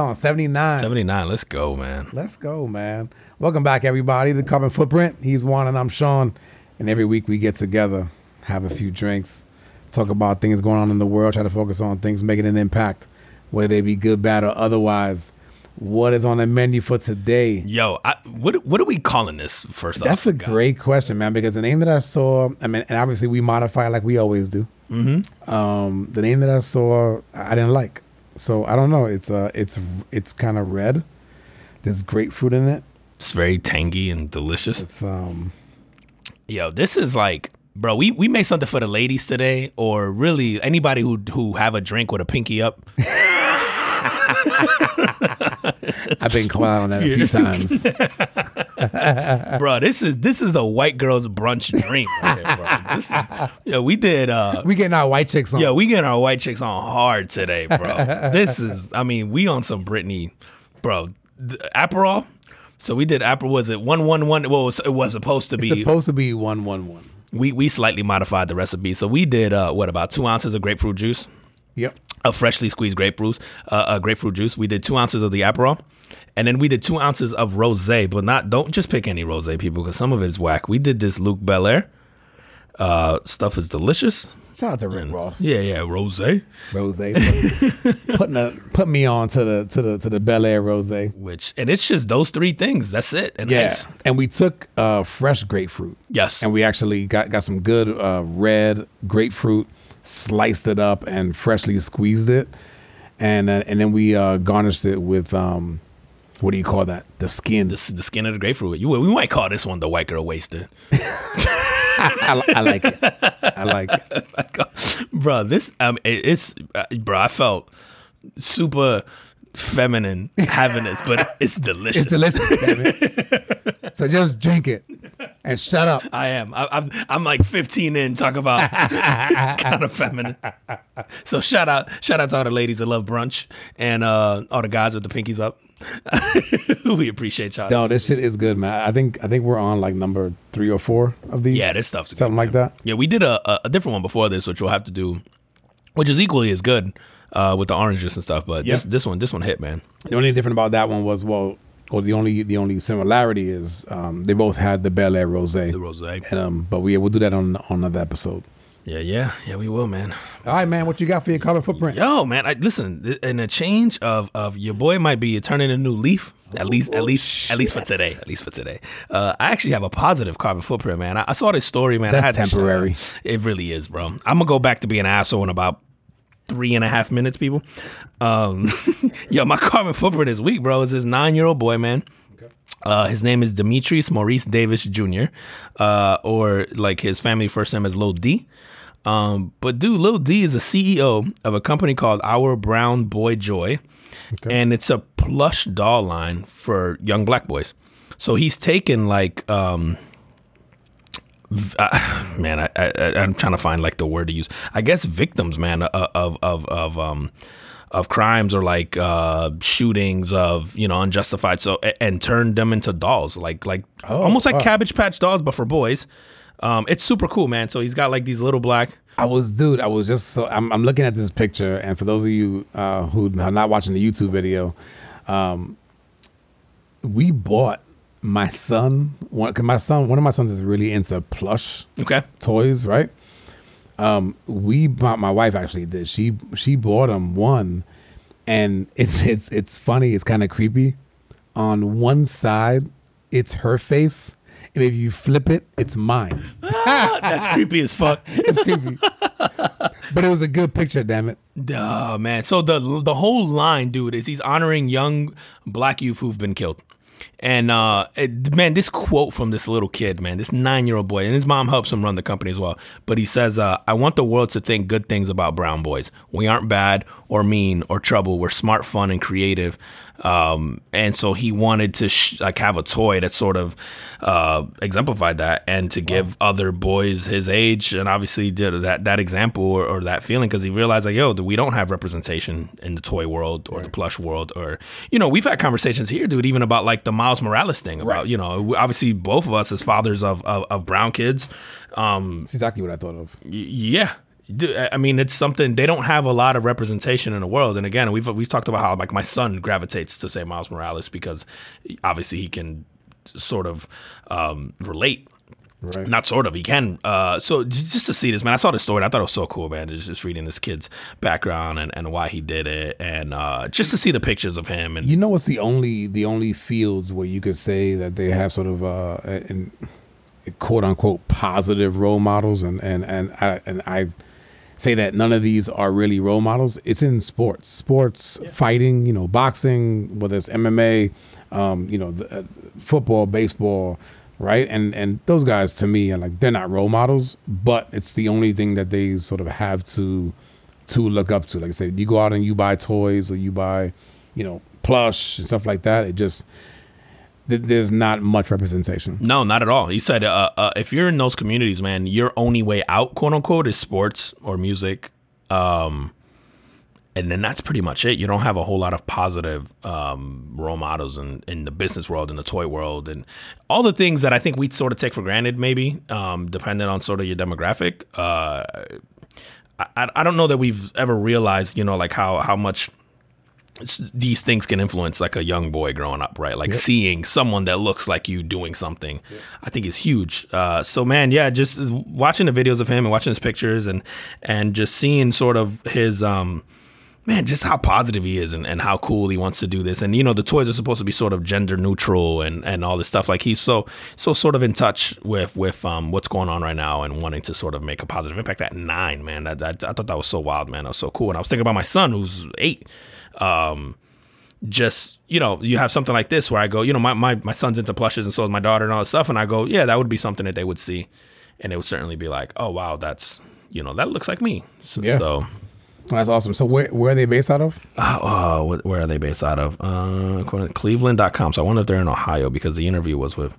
on? 79. 79. Let's go, man. Let's go, man. Welcome back, everybody. The Carbon Footprint. He's Juan and I'm Sean. And every week we get together, have a few drinks, talk about things going on in the world, try to focus on things making an impact, whether they be good, bad, or otherwise. What is on the menu for today? Yo, I, what what are we calling this first That's off? a great question, man, because the name that I saw, I mean, and obviously we modify like we always do. Mm-hmm. Um, the name that I saw, I didn't like. So I don't know. It's uh, it's it's kind of red. There's grapefruit in it. It's very tangy and delicious. It's um, Yo, this is like, bro, we, we made something for the ladies today, or really anybody who who have a drink with a pinky up. I've been called on that a few times. bro, this is this is a white girl's brunch dream right bro. This is, yo, we did uh We getting our white chicks on. Yeah, we getting our white chicks on hard today, bro. this is, I mean, we on some Britney, bro. The Aperol. So we did Aperol. Was it one one one? Well, it was, it was supposed to be. supposed to be one one one. we we slightly modified the recipe. So we did uh what about two ounces of grapefruit juice, Yep. Of freshly squeezed grapefruit, uh, uh grapefruit juice. We did two ounces of the Aperol. And then we did two ounces of rosé, but not don't just pick any rosé, people, because some of it is whack. We did this Luc Belaire. Uh, stuff is delicious. Shout out to Rick Ross. Yeah, yeah, rosé. Rose putting a, put me on to the to the to the Belaire Rose. which and it's just those three things. That's it. And Yeah. ice. And we took uh, fresh grapefruit. Yes. And we actually got got some good uh, red grapefruit, sliced it up and freshly squeezed it, and uh, and then we uh, garnished it with um, what do you call that? The skin. this is the skin of the grapefruit. You we might call this one the white girl wasted. I, I like it. I like it. bro, this um it, it's uh, bro, I felt super feminine having this, but it's delicious. It's delicious, damn it. So just drink it and shut up. I am. I, I'm. I'm like 15 in. Talk about it's kind of feminine. So shout out, shout out to all the ladies that love brunch and uh, all the guys with the pinkies up. we appreciate y'all. No, this shit is good, man. I think I think we're on like number three or four of these. Yeah, this stuff's good, something like man. that. Yeah, we did a, a, a different one before this, which we'll have to do, which is equally as good uh, with the orange juice and stuff. But this this one this one hit, man. The only thing different about that one was well, or the only the only similarity is um, they both had the Belaire Rose. The rosé. And, um, but we we'll do that on on another episode. Yeah, yeah, yeah. We will, man. All right, man. What you got for your carbon footprint? Yo, man. I, listen, th- and a change of of your boy might be turning a new leaf. At least, at least, at least for today. At least for today. Uh, I actually have a positive carbon footprint, man. I, I saw this story, man. I That's had temporary. It really is, bro. I'm gonna go back to being an asshole in about three and a half minutes, people. Um, yo, my carbon footprint is weak, bro, is this nine year old boy, man. Uh, his name is Demetrius Maurice Davis Jr., uh, or like his family first name is Lil D. Um, but dude, Lil D is the CEO of a company called Our Brown Boy Joy, and it's a plush doll line for young black boys. So he's taken like um, uh, man, I, I, I'm trying to find like the word to use. I guess victims, man, uh, of of of um of crimes or like uh shootings of you know unjustified so and turned them into dolls like like almost like wow. cabbage patch dolls but for boys um it's super cool man so he's got like these little black I was, dude. I was just so. I'm, I'm looking at this picture, and for those of you uh, who are not watching the YouTube video, um, we bought my son one. Cause my son, one of my sons is really into plush okay toys, right? Um, we bought my wife actually did. She she bought him one, and it's it's it's funny. It's kind of creepy. On one side, it's her face, and if you flip it, it's mine. that's creepy as fuck It's creepy, but it was a good picture. Damn it! oh man so the the whole line dude is he's honoring young black youth who've been killed and uh it- man this quote from this little kid man this nine year old boy and his mom helps him run the company as well but he says uh i want the world to think good things about brown boys. We aren't bad or mean or trouble. We're smart fun and creative um and so he wanted to sh- like have a toy that sort of uh exemplified that and to give other boys his age. And obviously did that that example or, or that feeling because he realized like yo we don't have representation in the toy world or the plush world or you know we've had conversations here dude even about like the miles morales thing about Right. you know obviously both of us as fathers of of, of brown kids. Um That's exactly what I thought of. y- yeah I mean, it's something they don't have a lot of representation in the world. And again, we've we've talked about how like my son gravitates to say Miles Morales because obviously he can sort of um, relate. Right. Not sort of, he can. Uh, so just to see this, man, I saw the story. And I thought it was so cool, man. Just, just reading this kid's background and, and why he did it, and uh, just to see the pictures of him. And You know what's the only the only fields where you could say that they have sort of uh in quote unquote positive role models and and and I and I say that none of these are really role models. It's in sports, sports, fighting, you know, boxing, whether it's MMA, um, you know, the, uh, football, baseball, right? And and those guys to me are like they're not role models, but it's the only thing that they sort of have to to look up to. Like I said, you go out and you buy toys or you buy, you know, plush and stuff like that. It just th- there's not much representation. No, not at all. He said, uh, uh, if you're in those communities, man, your only way out, quote unquote, is sports or music. Um, and then that's pretty much it. You don't have a whole lot of positive um, role models in, in the business world, in the toy world, and all the things that I think we sort of take for granted, maybe, um, depending on sort of your demographic. Uh, I, I don't know that we've ever realized, you know, like how, how much these things can influence like a young boy growing up, right? Like seeing someone that looks like you doing something, I think is huge. Uh, so man, yeah, just watching the videos of him and watching his pictures and and just seeing sort of his um man, just how positive he is and, and how cool he wants to do this. And you know, the toys are supposed to be sort of gender neutral and, and all this stuff. Like he's so so sort of in touch with with um what's going on right now and wanting to sort of make a positive impact at nine, man. That, that I thought that was so wild, man. That was so cool. And I was thinking about my son who's eight. Um just you know you have something like this where i go you know my, my, my son's into plushes and so is my daughter and all this stuff and i go yeah that would be something that they would see and it would certainly be like oh wow that's you know that looks like me so, Yeah. so That's awesome. So where where are they based out of? uh, oh, where are they based out of uh cleveland.com so i wonder if they're in ohio because the interview was with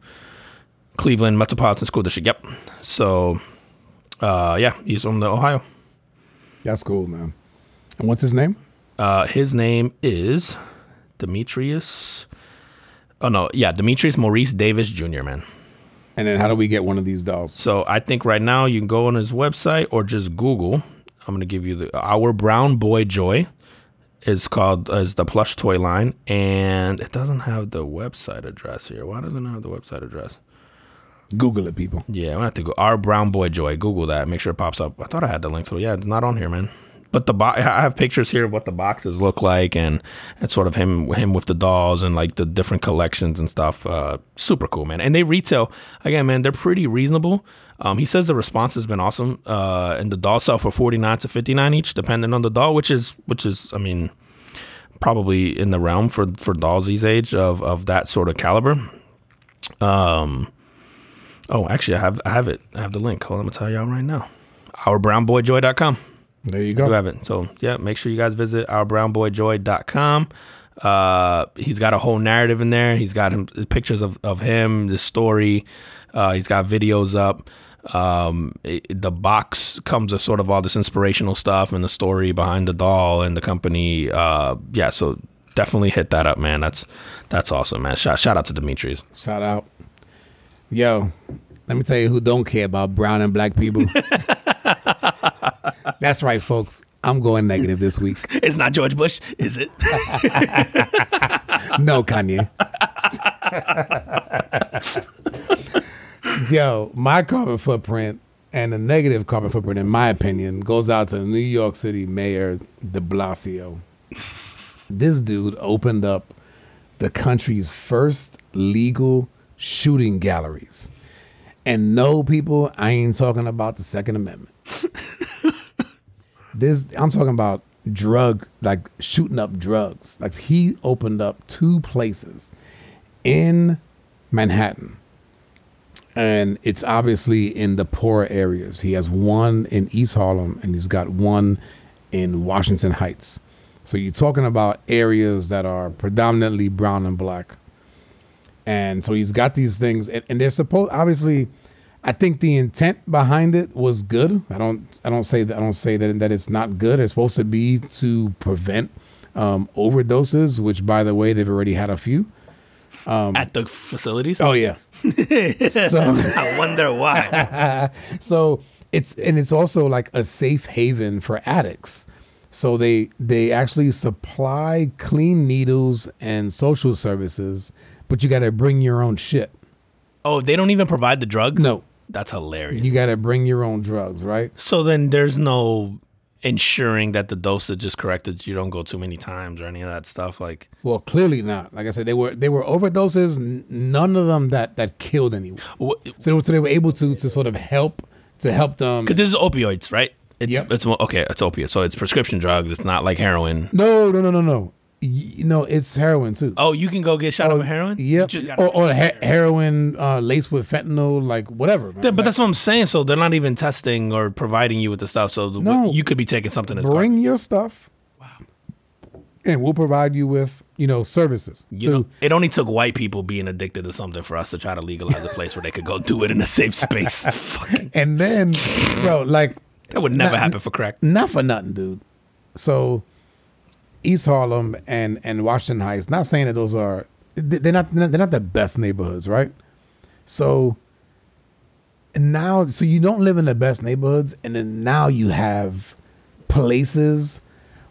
cleveland metropolitan school district yep so uh yeah he's from the ohio That's cool, man. And what's his name? Uh his name is demetrius oh no yeah demetrius maurice davis jr man And then how do we get one of these dolls? So I think right now you can go on his website or just Google. I'm gonna give you the our brown boy joy is called is the plush toy line, and it doesn't have the website address here. Why doesn't it have the website address? Google it, people. Yeah, I have to go our brown boy joy. Google that. Make sure it pops up. I thought I had the link, so yeah, it's not on here, man. But the bo- I have pictures here of what the boxes look like, and and sort of him him with the dolls and like the different collections and stuff. Uh, super cool, man. And they retail again, man. They're pretty reasonable. Um, he says the response has been awesome, uh, and the dolls sell for forty nine to fifty nine each, depending on the doll, which is which is, I mean, probably in the realm for for dolls these age of of that sort of caliber. Um. Oh, actually, I have I have it. I have the link. Hold on, I'm gonna tell y'all right now. OurBrownBoyJoy.com. There you go. have it. So yeah, make sure you guys visit OurBrownBoyJoy.com. Uh, he's got a whole narrative in there. He's got him pictures of of him, the story. Uh, he's got videos up. Um, it- the box comes with sort of all this inspirational stuff and the story behind the doll and the company. Uh, yeah, so definitely hit that up, man. That's that's awesome, man. Shout shout out to Demetrius. Shout out. Yo, let me tell you who don't care about brown and black people. That's right, folks. I'm going negative this week. It's not George Bush, is it? No, Kanye. Yo, my carbon footprint and the negative carbon footprint, in my opinion, goes out to New York City Mayor de Blasio. This dude opened up the country's first legal shooting galleries. And no, people, I ain't talking about the Second Amendment. This I'm talking about drug, like shooting up drugs. Like he opened up two places in Manhattan. And it's obviously in the poorer areas. He has one in East Harlem and he's got one in Washington Heights. So you're talking about areas that are predominantly brown and black. And so he's got these things and, and they're supposed obviously I think the intent behind it was good. I don't I don't say that I don't say that that it's not good. It's supposed to be to prevent um, overdoses, which by the way they've already had a few. At the facilities? Oh yeah. so I wonder why. so it's and it's also like a safe haven for addicts. So they they actually supply clean needles and social services, but you got to bring your own shit. Oh, they don't even provide the drugs. No, that's hilarious. you got to bring your own drugs, right? so then there's no ensuring that the dosage is correct that you don't go too many times or any of that stuff. Like, Well, clearly not. Like I said, they were they were overdoses. None of them that that killed anyone. So, so they were able to to sort of help to help them. Cause this is opioids, right? It's Yep. it's okay. It's opiates, so it's prescription drugs. It's not like heroin. No, no, no, no, no. Y- No, it's heroin too. Oh, you can go get shot up with heroin. You Yep. Or, or he- heroin uh, laced with fentanyl, like whatever. man. Yeah, but Like, that's what I'm saying. So they're not even testing or providing you with the stuff. So No. you could be taking something that's bring your stuff. Wow. And we'll provide you with you know services. You know, it only took white people being addicted to something for us to try to legalize a place where they could go do it in a safe space. Fucking, and then, bro, like that would never Not- happen for crack. not for nothing, dude. So East Harlem and and Washington Heights. Not saying that those are they- they're not they're not the best neighborhoods, right? So now, so you don't live in the best neighborhoods, and then now you have places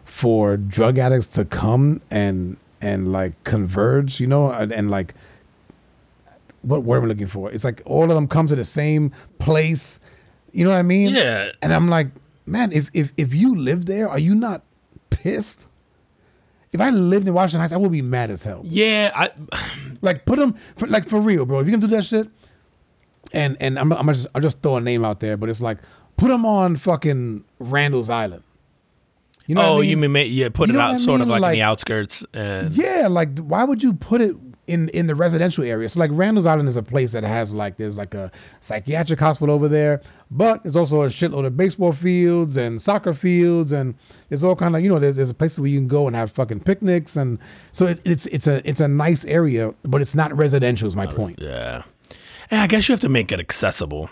for drug addicts to come and and like converge, you know, and, and like what word am I looking for? It's like all of them come to the same place. You know what I mean? Yeah. And I'm like, man, if if if you live there, are you not pissed? If I lived in Washington Heights, I would be mad as hell. Yeah, I Like put them for, like for real, bro. If you can do that shit, and and I'm I'm just I'll just throw a name out there, but it's like put them on fucking Randall's Island. You know? oh, what I mean? you mean yeah, put You it out I sort of mean? like, in the outskirts. And Yeah, like why would you put it in in the residential area? So like Randall's Island is a place that has like there's like a psychiatric hospital over there, but there's also a shitload of baseball fields and soccer fields and there's all kind of you know there's there's places where you can go and have fucking picnics and so it, it's it's a it's a nice area, but it's not residential. Is my point. yeah, yeah. I guess you have to make it accessible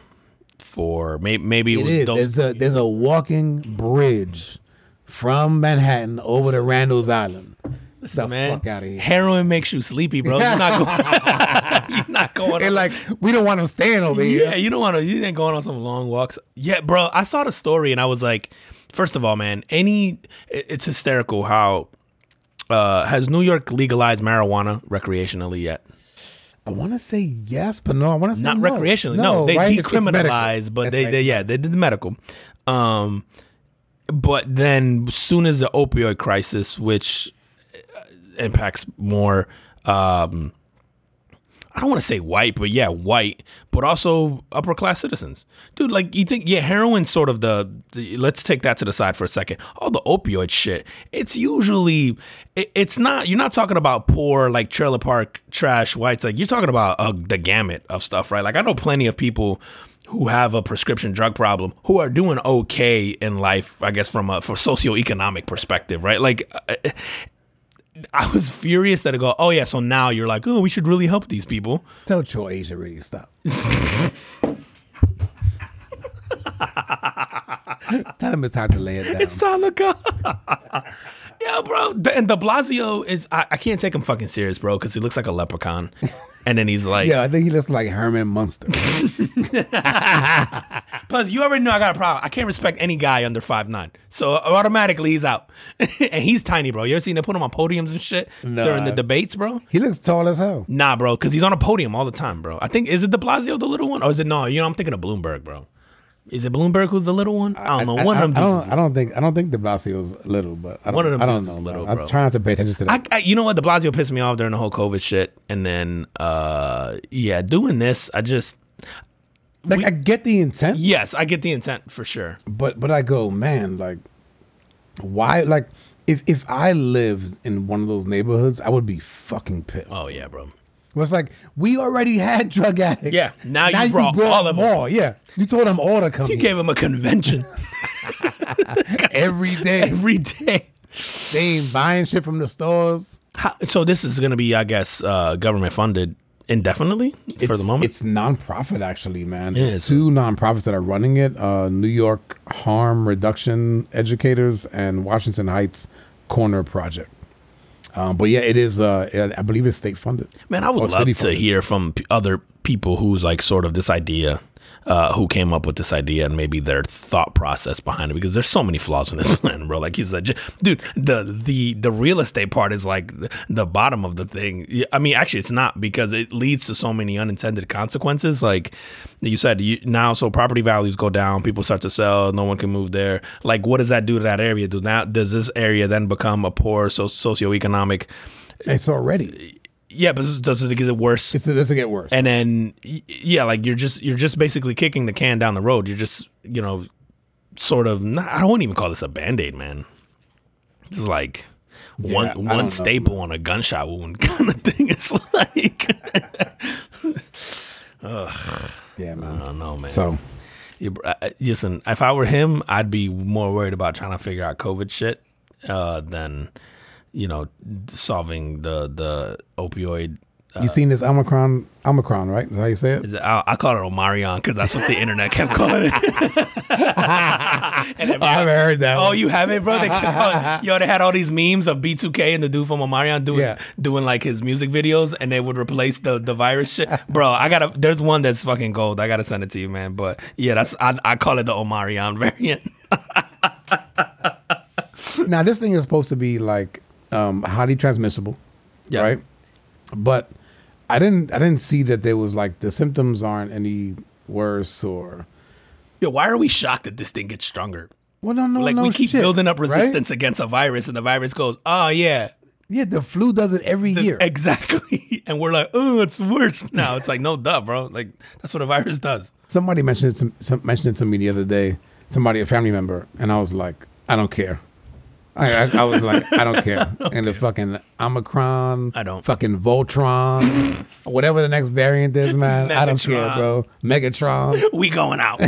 for maybe maybe It is. those- There's a there's a walking bridge from Manhattan over to Randall's Island. The man. fuck out of here. Heroin makes you sleepy, bro. You're not going. you're not going. And on- like we don't want them staying over yeah, here. you don't want to. You ain't going on some long walks. Yeah, bro. I saw the story and I was like, first of all, man, any it- it's hysterical how uh has New York legalized marijuana recreationally yet? I want to say yes, but no, I want to say Not no. recreationally. No, they right? It's- it's medical. decriminalized, but That's they, right. they yeah, they did the medical. Um, but then soon as the opioid crisis, which impacts more, um, I don't want to say white, but yeah, white, but also upper class citizens. Dude, like you think, yeah, heroin's sort of the, the let's take that to the side for a second. All the opioid shit, it's usually, it, it's not, you're not talking about poor, like trailer park trash whites. Like you're talking about uh, the gamut of stuff, right? Like I know plenty of people who have a prescription drug problem who are doing okay in life, I guess, from a for socioeconomic perspective, right? Like, uh, I was furious that I go, oh yeah, so now you're like, oh, we should really help these people. Tell Troy Asia really stop. Tell him it's time to lay it down. It's time to go. Yeah, bro. And De Blasio is, I, I can't take him fucking serious, bro, because he looks like a leprechaun. And then he's like, yeah, I think he looks like Herman Munster. plus you already know I got a problem. I can't respect any guy under five nine, So automatically he's out. and he's tiny, bro. You ever seen them put him on podiums and shit Nah. during the debates, bro? he looks tall as hell. Nah, bro, because he's on a podium all the time, bro. I think is it De Blasio the little one, or is it no? You know, I'm thinking of Bloomberg, bro. Is it Bloomberg who's the little one? I don't know. I, One I, of them. I don't, I don't think I don't think De Blasio's little, but I don't, One of them I don't know. little, I'm trying to pay attention to that. I, I, you know what? De Blasio pissed me off during the whole COVID shit, and then, uh, yeah, doing this, I just, like we- I get the intent, yes, I get the intent for sure. but but I go, man, like why? Like if if I lived in one of those neighborhoods, I would be fucking pissed. Oh yeah, bro. It's like we already had drug addicts. Yeah, now you brought all of them. more. Yeah, you told them all to come You here gave them a convention every day. every day. they ain't buying shit from the stores. How, so this is going to be, I guess, uh, government funded indefinitely for the moment. It's nonprofit, actually, man. Yeah, It's it's- two nonprofits that are running it: uh, New York Harm Reduction Educators and Washington Heights Corner Project. Um, but yeah, it is. Uh, I believe it's state funded. Man, I would love to funded. hear from other people who's like sort of this idea uh, who came up with this idea and maybe their thought process behind it because there's so many flaws in this plan, bro. Like you said, dude, the the the real estate part is like the, the bottom of the thing. I mean, actually, it's not because it leads to so many unintended consequences. Like you said, you, now so property values go down, people start to sell, no one can move there. Like, what does that do to that area? Do now does this area then become a poor so socioeconomic? It's already. Yeah, but does it get worse? It's, it doesn't get worse. and then yeah like you're just you're just basically kicking the can down the road you're just you know sort of not, i wouldn't even call this a band-aid man it's like I one one know. staple on a gunshot wound kind of thing it's like Ugh. yeah, man. i don't know man So You- uh, listen if i were him i'd be more worried about trying to figure out covid shit uh than you know solving the the opioid uh, you seen this Omicron? Omicron, right? Is that how you say it? It, I, I call it Omarion because that's what the internet kept calling it. and I haven't heard that. Oh, one. you haven't, bro? They calling, yo, they had all these memes of B2K and the dude from Omarion doing Yeah. doing like his music videos, and they would replace the the virus shit. Bro, I gotta. There's one that's fucking gold. I gotta send it to you, man. But yeah, that's I, I call it the Omarion variant. now this thing is supposed to be like um, highly transmissible, Yeah. right? But I didn't I didn't see that there was like the symptoms aren't any worse or Yo, why are we shocked that this thing gets stronger? well no no Like no we keep shit, building up right? resistance against a virus, and the virus goes, oh yeah, Yeah, the flu does it every year. Exactly. And we're like, oh, it's worse now. It's like, no, duh, bro. Like, that's what a virus does. Somebody mentioned it to, some, mentioned it to me the other day. Somebody, a family member, and I was like, I don't care. I, I, I was like, I don't care. And the fucking Omicron, I don't. fucking Voltron, whatever the next variant is, man, I don't care, bro. Megatron. We going out.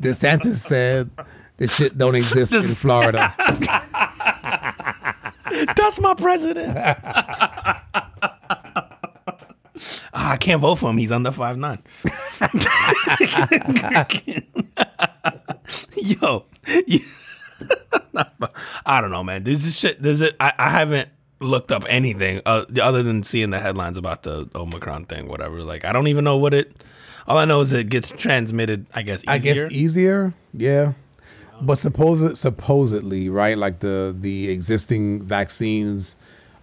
DeSantis said this shit don't exist in Florida. that's my president. Ah, I can't vote for him. He's under five nine. Yo, I don't know, man. This is shit. Does it? I, I haven't looked up anything uh, other than seeing the headlines about the Omicron thing. Whatever. Like, I don't even know what it. All I know is it gets transmitted. I guess. Easier. I guess easier, yeah. But supposed supposedly, right? Like the the existing vaccines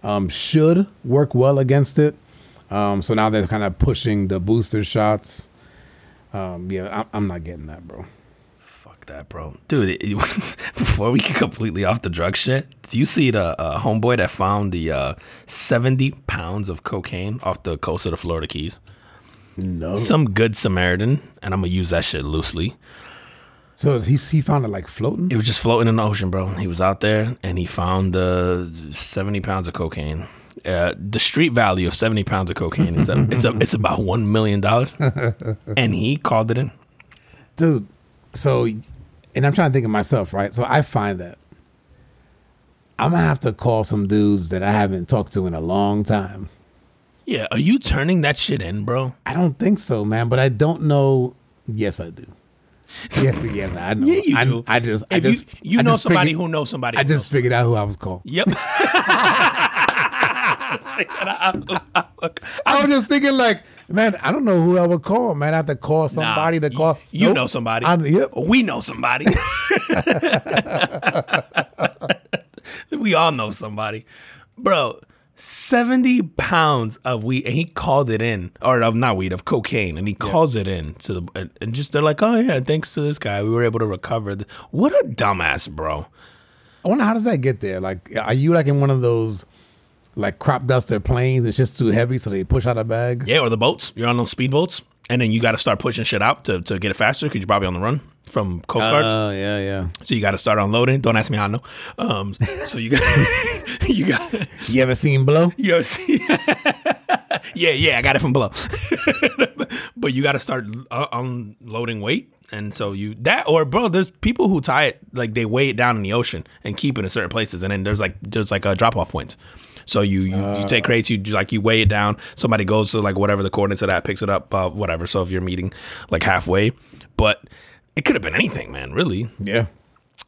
um, should work well against it. Um, so now they're kind of pushing the booster shots. Um, yeah, I, I'm not getting that, bro. Fuck that, bro. Dude, it, before we get completely off the drug shit, do you see the uh, homeboy that found the uh, 70 pounds of cocaine off the coast of the Florida Keys? No. Some good Samaritan, and I'm going to use that shit loosely. So he he found it like floating. It was just floating in the ocean, bro. He was out there, and he found uh, 70 pounds of cocaine. Uh, the street value of 70 pounds of cocaine is a, it's, a, it's about $1 million. and he called it in. dude. So, and I'm trying to think of myself, right? So I find that I'm gonna have to call some dudes that I haven't talked to in a long time. Yeah, are you turning that shit in, bro? I don't think so, man. But I don't know. Yes, I do. Yes, yes, I know. Yeah, you I, do. I just, I If just, you you I know just somebody figured- who knows somebody. I just knows. figured out who I was called. Yep. I was just thinking, like, man, I don't know who I would call. Man, I have to call somebody Nah, to call. You, you Nope. know somebody. I, yep. We know somebody. we all know somebody. Bro, 70 pounds of weed and he called it in or of not weed of cocaine and he calls it in to the and, and just they're like oh yeah thanks to this guy we were able to recover what a dumbass bro I wonder how does that get there? Like, are you like in one of those like crop duster planes? It's just too heavy, so they push out a bag. yeah or the boats you're on those speedboats and then you got to start pushing shit out to, to get it faster because you're probably on the run from coast guards Oh yeah, yeah. So you got to start unloading. Don't ask me how I know. Um, so you got you got You ever seen Blow? yo, see- yeah, yeah. I got it from Blow. but you got to start uh, unloading weight, and so you that or bro, there's people who tie it like they weigh it down in the ocean and keep it in certain places, and then there's like there's like a drop off points. So you you, you take crates, you do, like you weigh it down. Somebody goes to like whatever the coordinates of that, picks it up, uh, whatever. So if you're meeting like halfway, but it could have been anything, man. Really, Yeah.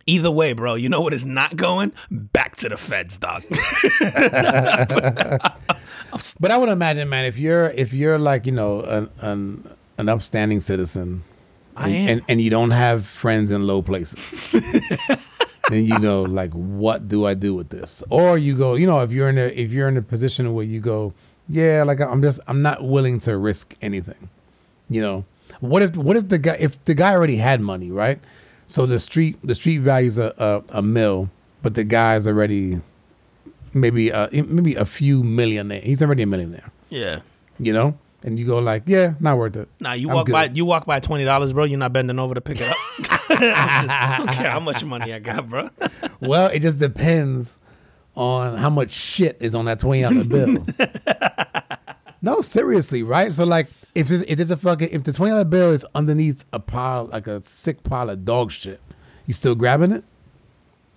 Either way, bro, you know what is not going? Back to the feds, dog. But I would imagine, man, if you're if you're like you know an an, an upstanding citizen, I and, am. and and you don't have friends in low places, then you know like what do I do with this? Or you go, you know, if you're in a if you're in a position where you go, yeah, like I'm just I'm not willing to risk anything, you know. What if what if the guy if the guy already had money, right? So the street the street values a a, a mill, but the guy's already maybe uh maybe a few millionaire. He's already a millionaire, yeah. you know. And you go like, yeah, not worth it. Nah, you I'm walk good. by you walk by twenty dollars, bro. You're not bending over to pick it up. I don't care how much money I got, bro. Well, it just depends on how much shit is on that twenty dollar bill. no, seriously, right? So like, if there's, if there's a fucking if the twenty dollar bill is underneath a pile like a sick pile of dog shit, you still grabbing it?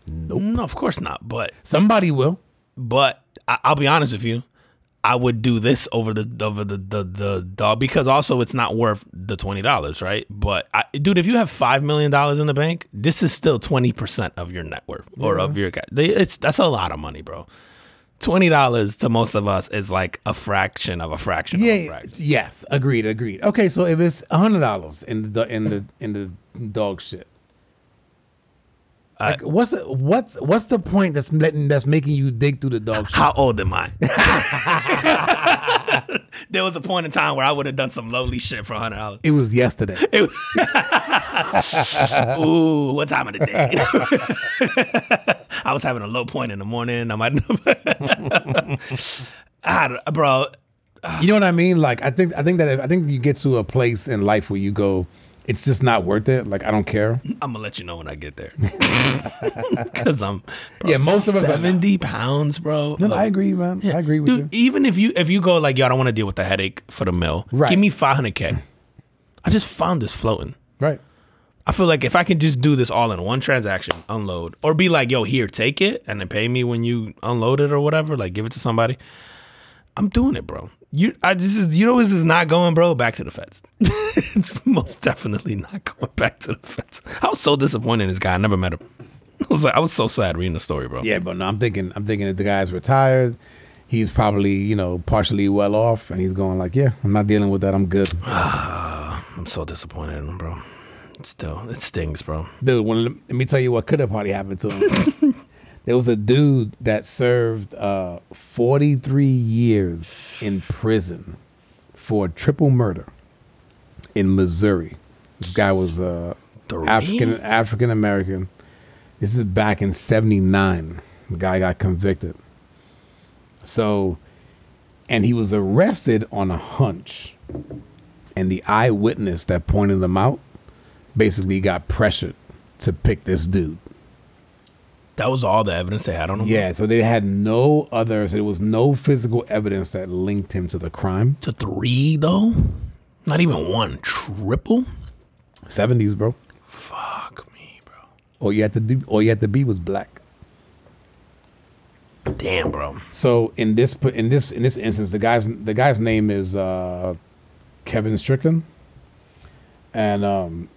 No, of course not. But Somebody will. but I, I'll be honest with you. I would do this over the over the the, the dog because also it's not worth the twenty dollars, right? But I, dude, if you have five million dollars in the bank, this is still twenty percent of your net worth or of your. They, it's that's a lot of money, bro. Twenty dollars to most of us is like a fraction of a fraction. of a Yeah. fraction. Yes. Agreed. Agreed. Okay. So if it's a hundred dollars in the in the in the dog shit, like what's the, what's what's the point that's letting that's making you dig through the dog shit? How old am I? there was a point in time where I would have done some lowly shit for hundred dollars. It was yesterday. Ooh, what time of the day? I was having a low point in the morning. I might, I don't- bro. You know what I mean? Like I think I think that if, I think you get to a place in life where you go, it's just not worth it. Like I don't care. I'm gonna let you know when I get there. Because I'm bro, Yeah, most of us are seventy pounds, bro. No, no, I agree, man. Yeah. I agree with Dude, you. even if you if you go like, yo, I don't want to deal with the headache for the mill. Right. Give me five hundred k. I just found this floating. Right. I feel like if I can just do this all in one transaction, unload, or be like, yo, here, take it, and then pay me when you unload it or whatever, like give it to somebody. I'm doing it, bro. You, I this is you know this is not going, bro. Back to the feds. it's most definitely not going back to the feds. I was so disappointed in this guy. I never met him. I was like, I was so sad reading the story, bro. Yeah, but no, I'm thinking I'm thinking that the guy's retired, he's probably you know partially well off, and he's going like, yeah, I'm not dealing with that. I'm good, I'm so disappointed in him, bro. Still, it stings, bro. dude. When, let me tell you what could have probably happened to him. there was a dude that served uh, 43 years in prison for triple murder in Missouri. This guy was uh, African African American. This is back in '79. The guy got convicted. So, and he was arrested on a hunch, and the eyewitness that pointed them out basically got pressured to pick this dude. That was all the evidence they had on him. Yeah, so they had no others. So there was no physical evidence that linked him to the crime. To three though, not even one. Triple. Seventies, bro. Fuck me, bro. All you had to do, all you had to be was black. Damn, bro. So in this in this in this instance, the guy's the guy's name is uh, Kevin Strickland, and um,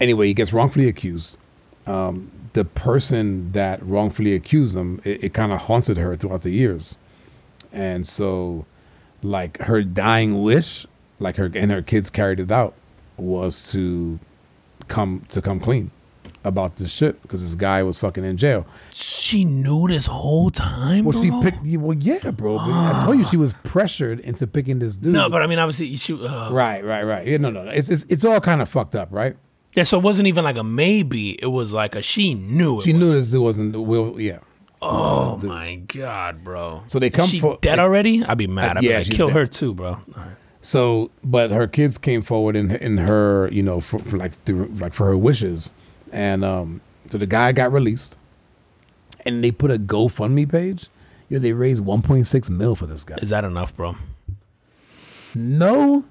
anyway, he gets wrongfully accused. Um, the person that wrongfully accused them, it, it kind of haunted her throughout the years, and so like her dying wish, like her and her kids carried it out, was to come to come clean about this shit because this guy was fucking in jail. She knew this whole time, Well, she picked. Well, yeah, bro. But I told you she was pressured into picking this dude. No, but I mean, obviously, she. Uh, right, right, right. Yeah, no, no. no. It's it's, it's all kind of fucked up, right? Yeah, so it wasn't even like a maybe. It was like a she knew. It She knew this dude wasn't. Will, yeah. Oh my god, bro. So they come she for- dead already? I'd be mad. Uh, I'd be yeah, like, kill dead. her too, bro. All right. So, but her kids came forward in in her, you know, for, for like through, like for her wishes, and um, so the guy got released, and they put a GoFundMe page. Yeah, they raised 1.6 mil for this guy. Is that enough, bro? No,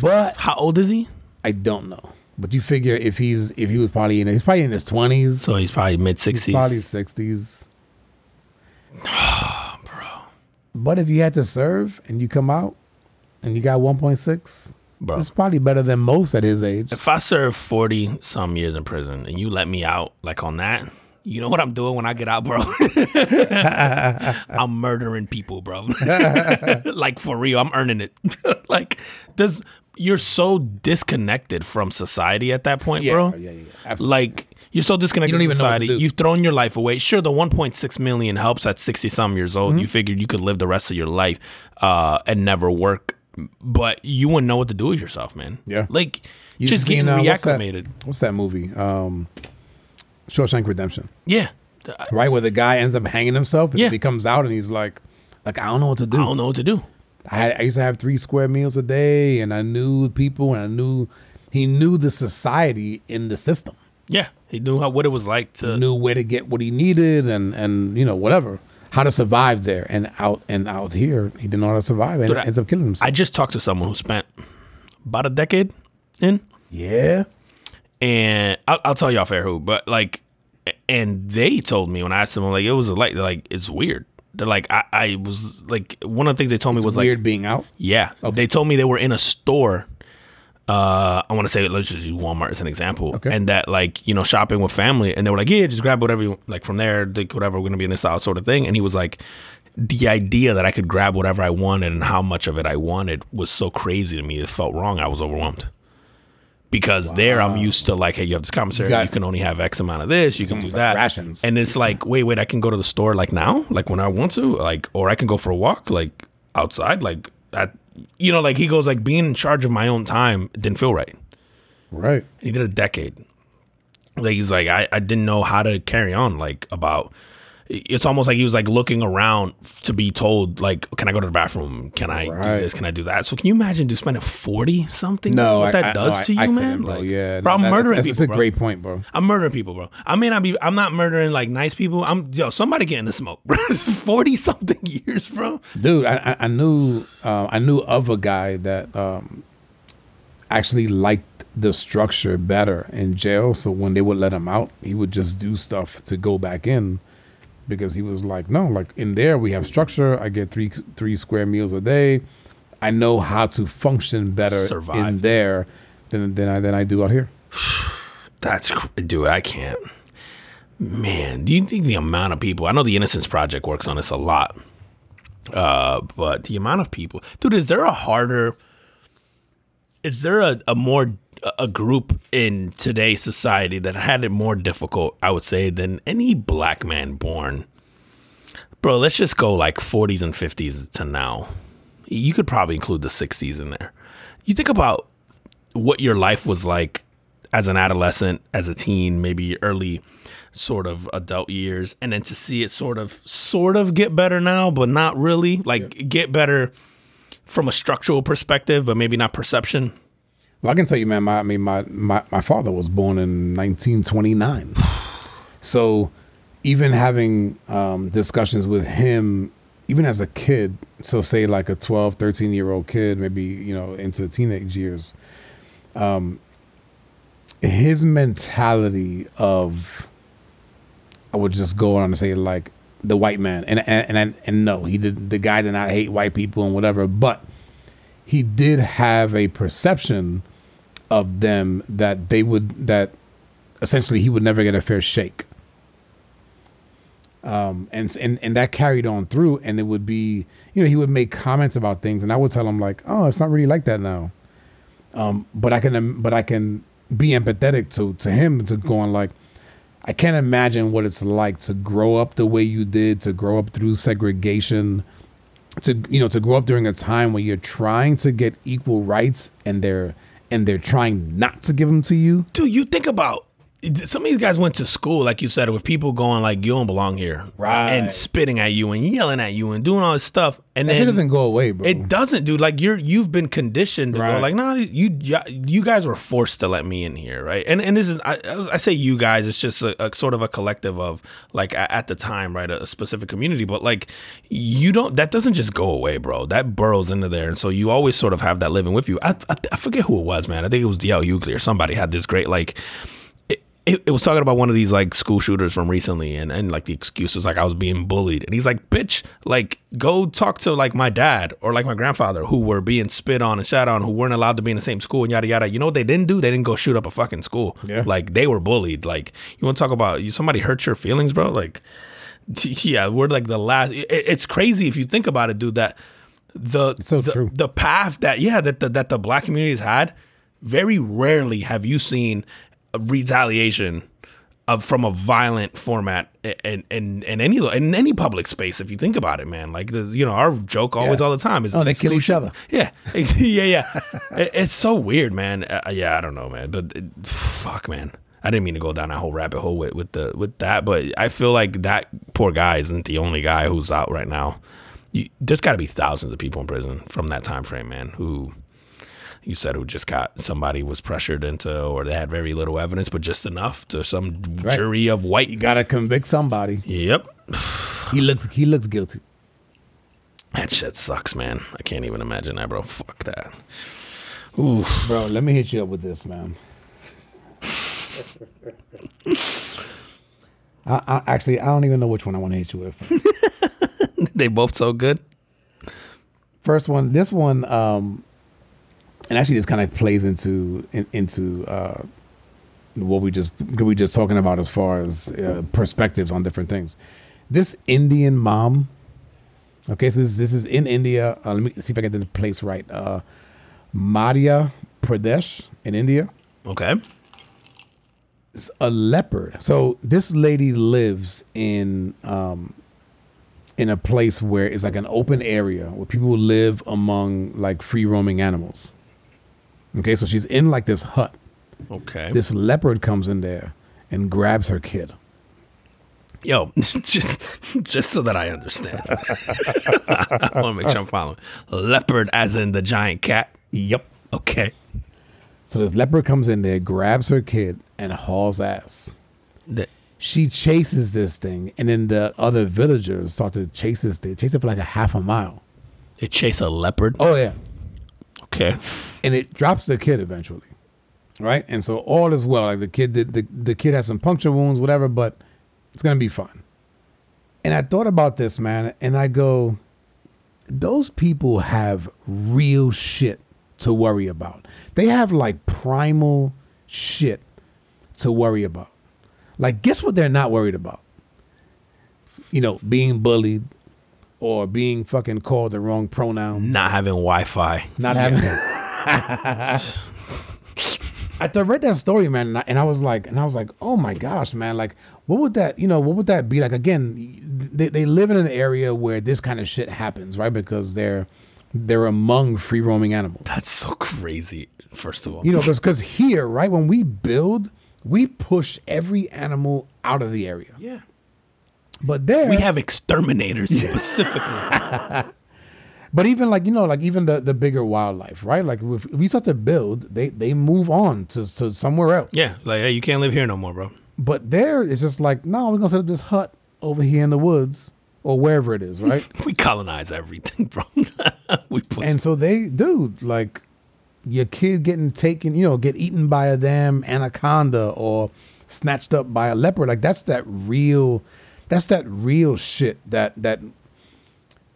but How old is he? I don't know. But you figure if he's if he was probably in he's probably in his 20s, So he's probably mid sixties. probably sixties. bro. But if you had to serve and you come out and you got one point six, bro. It's probably better than most at his age. If I serve forty some years in prison and you let me out like on that, you know what I'm doing when I get out, bro? I'm murdering people, bro. like for real, I'm earning it. like does you're so disconnected from society at that point, Yeah, bro. yeah, yeah, yeah. Absolutely. Like you're so disconnected You don't from even know what to society. do. You've thrown your life away. Sure, the 1.6 million helps at 60 some years old. Mm-hmm. You figured you could live the rest of your life uh, and never work, but you wouldn't know what to do with yourself, man. Yeah. like You just getting uh, what's that- What's that movie? Um, Shawshank Redemption. Yeah, Right where the guy ends up hanging himself because Yeah. he comes out and he's like, like I don't know what to do. I don't know what to do. I, had, I used to have three square meals a day, and I knew people, and I knew he knew the society in the system. Yeah, he knew how what it was like to. knew where to get what he needed, and and you know whatever, how to survive there. And out and out here, he didn't know how to survive, and Dude, ends up killing himself. I just talked to someone who spent about a decade in, yeah, and I'll, I'll tell y'all fair who, but like, and they told me when I asked them, like, it was like, like it's weird. Like, I, I was like, one of the things they told me was like weird like, being out. yeah, they told me they were in a store. Uh, I want to say let's just use Walmart as an example, Okay. and that like you know shopping with family, and they were like, yeah, just grab whatever you like from there, like whatever we're gonna be in this out sort of thing, and he was like. The idea that I could grab whatever I wanted and how much of it I wanted was so crazy to me. It felt wrong. I was overwhelmed because there I'm used to like, hey, you have this commissary, You you, can only have X amount of this, you can do almost like that, rations. and it's like, wait, wait, I can go to the store like now, like when I want to, like, or I can go for a walk, like outside, like that, you know, like he goes like being in charge of my own time didn't feel right. Right. He did a decade. Like he's like, I, I didn't know how to carry on, like about. It's almost like he was like looking around to be told, like, can I go to the bathroom? Can I Right. do this? Can I do that? So can you imagine just spending forty something? No, what I- that I- does I- to you, man. bro. Like, yeah, bro, I'm that's- murdering that's, people. That's a bro. great point, bro. I'm murdering people, bro. I may not be. I'm not murdering like nice people. I'm yo. Somebody getting the smoke, bro. Forty something years, bro. dude i i, I knew uh, i knew of a guy that um actually liked the structure better in jail so when they would let him out he would just do stuff to go back in because he was like no like in there we have structure i get three three square meals a day i know how to function better Survive. in there than than i than i do out here That's dude. I can't. Man, do you think the amount of people? I know the Innocence Project works on this a lot, uh, but the amount of people, dude. Is there a harder? Is there a, a more a group in today's society that had it more difficult? I would say than any black man born. Bro, let's just go like 40s and 50s to now. You could probably include the 60s in there. You think about what your life was like as an adolescent, as a teen, maybe early sort of adult years, and then to see it sort of sort of get better now, but not really. Like get better from a structural perspective, but maybe not perception. Well, I can tell you, man. My, I mean, my, my my father was born in 1929, so even having um, discussions with him, even as a kid, so say like a 12, 13 year old kid, maybe you know into teenage years, um, his mentality of, I would just go on and say like the white man, and and and, and no, he did. The guy did not hate white people and whatever, but he did have a perception of them that they would that essentially he would never get a fair shake. Um and and and that carried on through and it would be you know he would make comments about things and i would tell him like oh it's not really like that now. Um but i can but i can be empathetic to to him to going like i can't imagine what it's like to grow up the way you did to grow up through segregation to you know to grow up during a time when you're trying to get equal rights and they're and they're trying not to give them to you? Dude, you think about some of these guys went to school, like you said, with people going like, "You don't belong here," Right. and spitting at you and yelling at you and doing all this stuff, and that then shit doesn't go away bro It doesn't, dude. Like you're you've been conditioned to go like, no, you you guys were forced to let me in here, right? And and this is I, I say you guys, it's just a, a sort of a collective of like at the time, right, a, specific community. But like you don't that doesn't just go away, bro. That burrows into there, and so you always sort of have that living with you. I I, I forget who it was, man. I think it was DL Hughley or somebody had this great like. It, it, was talking about one of these like school shooters from recently and, and like the excuses like I was being bullied. And he's like, bitch, like go talk to like my dad or like my grandfather who were being spit on and shot on, who weren't allowed to be in the same school and yada yada. You know what they didn't do? They didn't go shoot up a fucking school. Yeah. Like they were bullied. Like you want to talk about you somebody hurt your feelings, bro? Like yeah, we're like the last it, it's crazy if you think about it, dude, that the so the, true. the path that yeah that the, that the black community has had very rarely have you seen retaliation of from a violent format in in, in any in any public space if you think about it man like you know our joke always Yeah. all the time is Oh, they kill each other. yeah yeah yeah It- it's so weird man uh, yeah i don't know man but it, fuck man I didn't mean to go down that whole rabbit hole with, with the with that, but I feel like that poor guy isn't the only guy who's out right now. You, there's got to be thousands of people in prison from that time frame, man. Who you said who just got somebody was pressured into, or they had very little evidence, but just enough to some Right. jury of white. You gotta convict somebody. Yep, He looks he looks guilty. that shit sucks, man. I can't even imagine that, bro. Fuck that. Ooh, Bro, let me hit you up with this, man. I, I actually I don't even know which one I want to hit you with. they both so good. First one, this one, um, and actually this kind of plays into in, into uh, what we just we just talking about as far as uh, perspectives on different things. This Indian mom, okay, so this, this is in India. Uh, let me see if I get the place right. Uh, Madhya Pradesh in India. Okay. It's a leopard. So this lady lives in um in a place where it's like an open area where people live among like free roaming animals. Okay, so she's in like this hut. Okay. This leopard comes in there and grabs her kid. Yo, just, just so that I understand, I want to make sure I'm following. Leopard, as in the giant cat. Yep. Okay. So this leopard comes in there, grabs her kid, and hauls ass. The- She chases this thing, and then the other villagers start to chase this thing. Chase it for like a half a mile. They chase a leopard. Oh yeah. Okay. and it drops the kid eventually, right? And so all is well. Like the kid, the, the, the kid has some puncture wounds, whatever, but it's gonna be fine. And I thought about this, man, and I go, those people have real shit to worry about. They have like primal shit to worry about. Like, guess what they're not worried about? You know, being bullied or being fucking called the wrong pronoun. Not having Wi-Fi. Not having. I th- read that story, man, and I, and I was like, and I was like, oh my gosh, man, like, what would that, you know, what would that be like? Again, they, they live in an area where this kind of shit happens, right? Because they're they're among free roaming animals, That's so crazy. First of all, you know, because here, right, when we build, we push every animal out of the area, yeah, but there, we have exterminators specifically. But even like you know, like even the, the bigger wildlife, right? Like if we start to build, they they move on to, to somewhere else. yeah, like hey, you can't live here no more, bro. But there, it's just like, no, we're gonna set up this hut over here in the woods or wherever it is, right? We colonize everything, bro. we put and so they, dude, like your kid getting taken, you know, get eaten by a damn anaconda or snatched up by a leopard, like that's that real, that's that real shit that that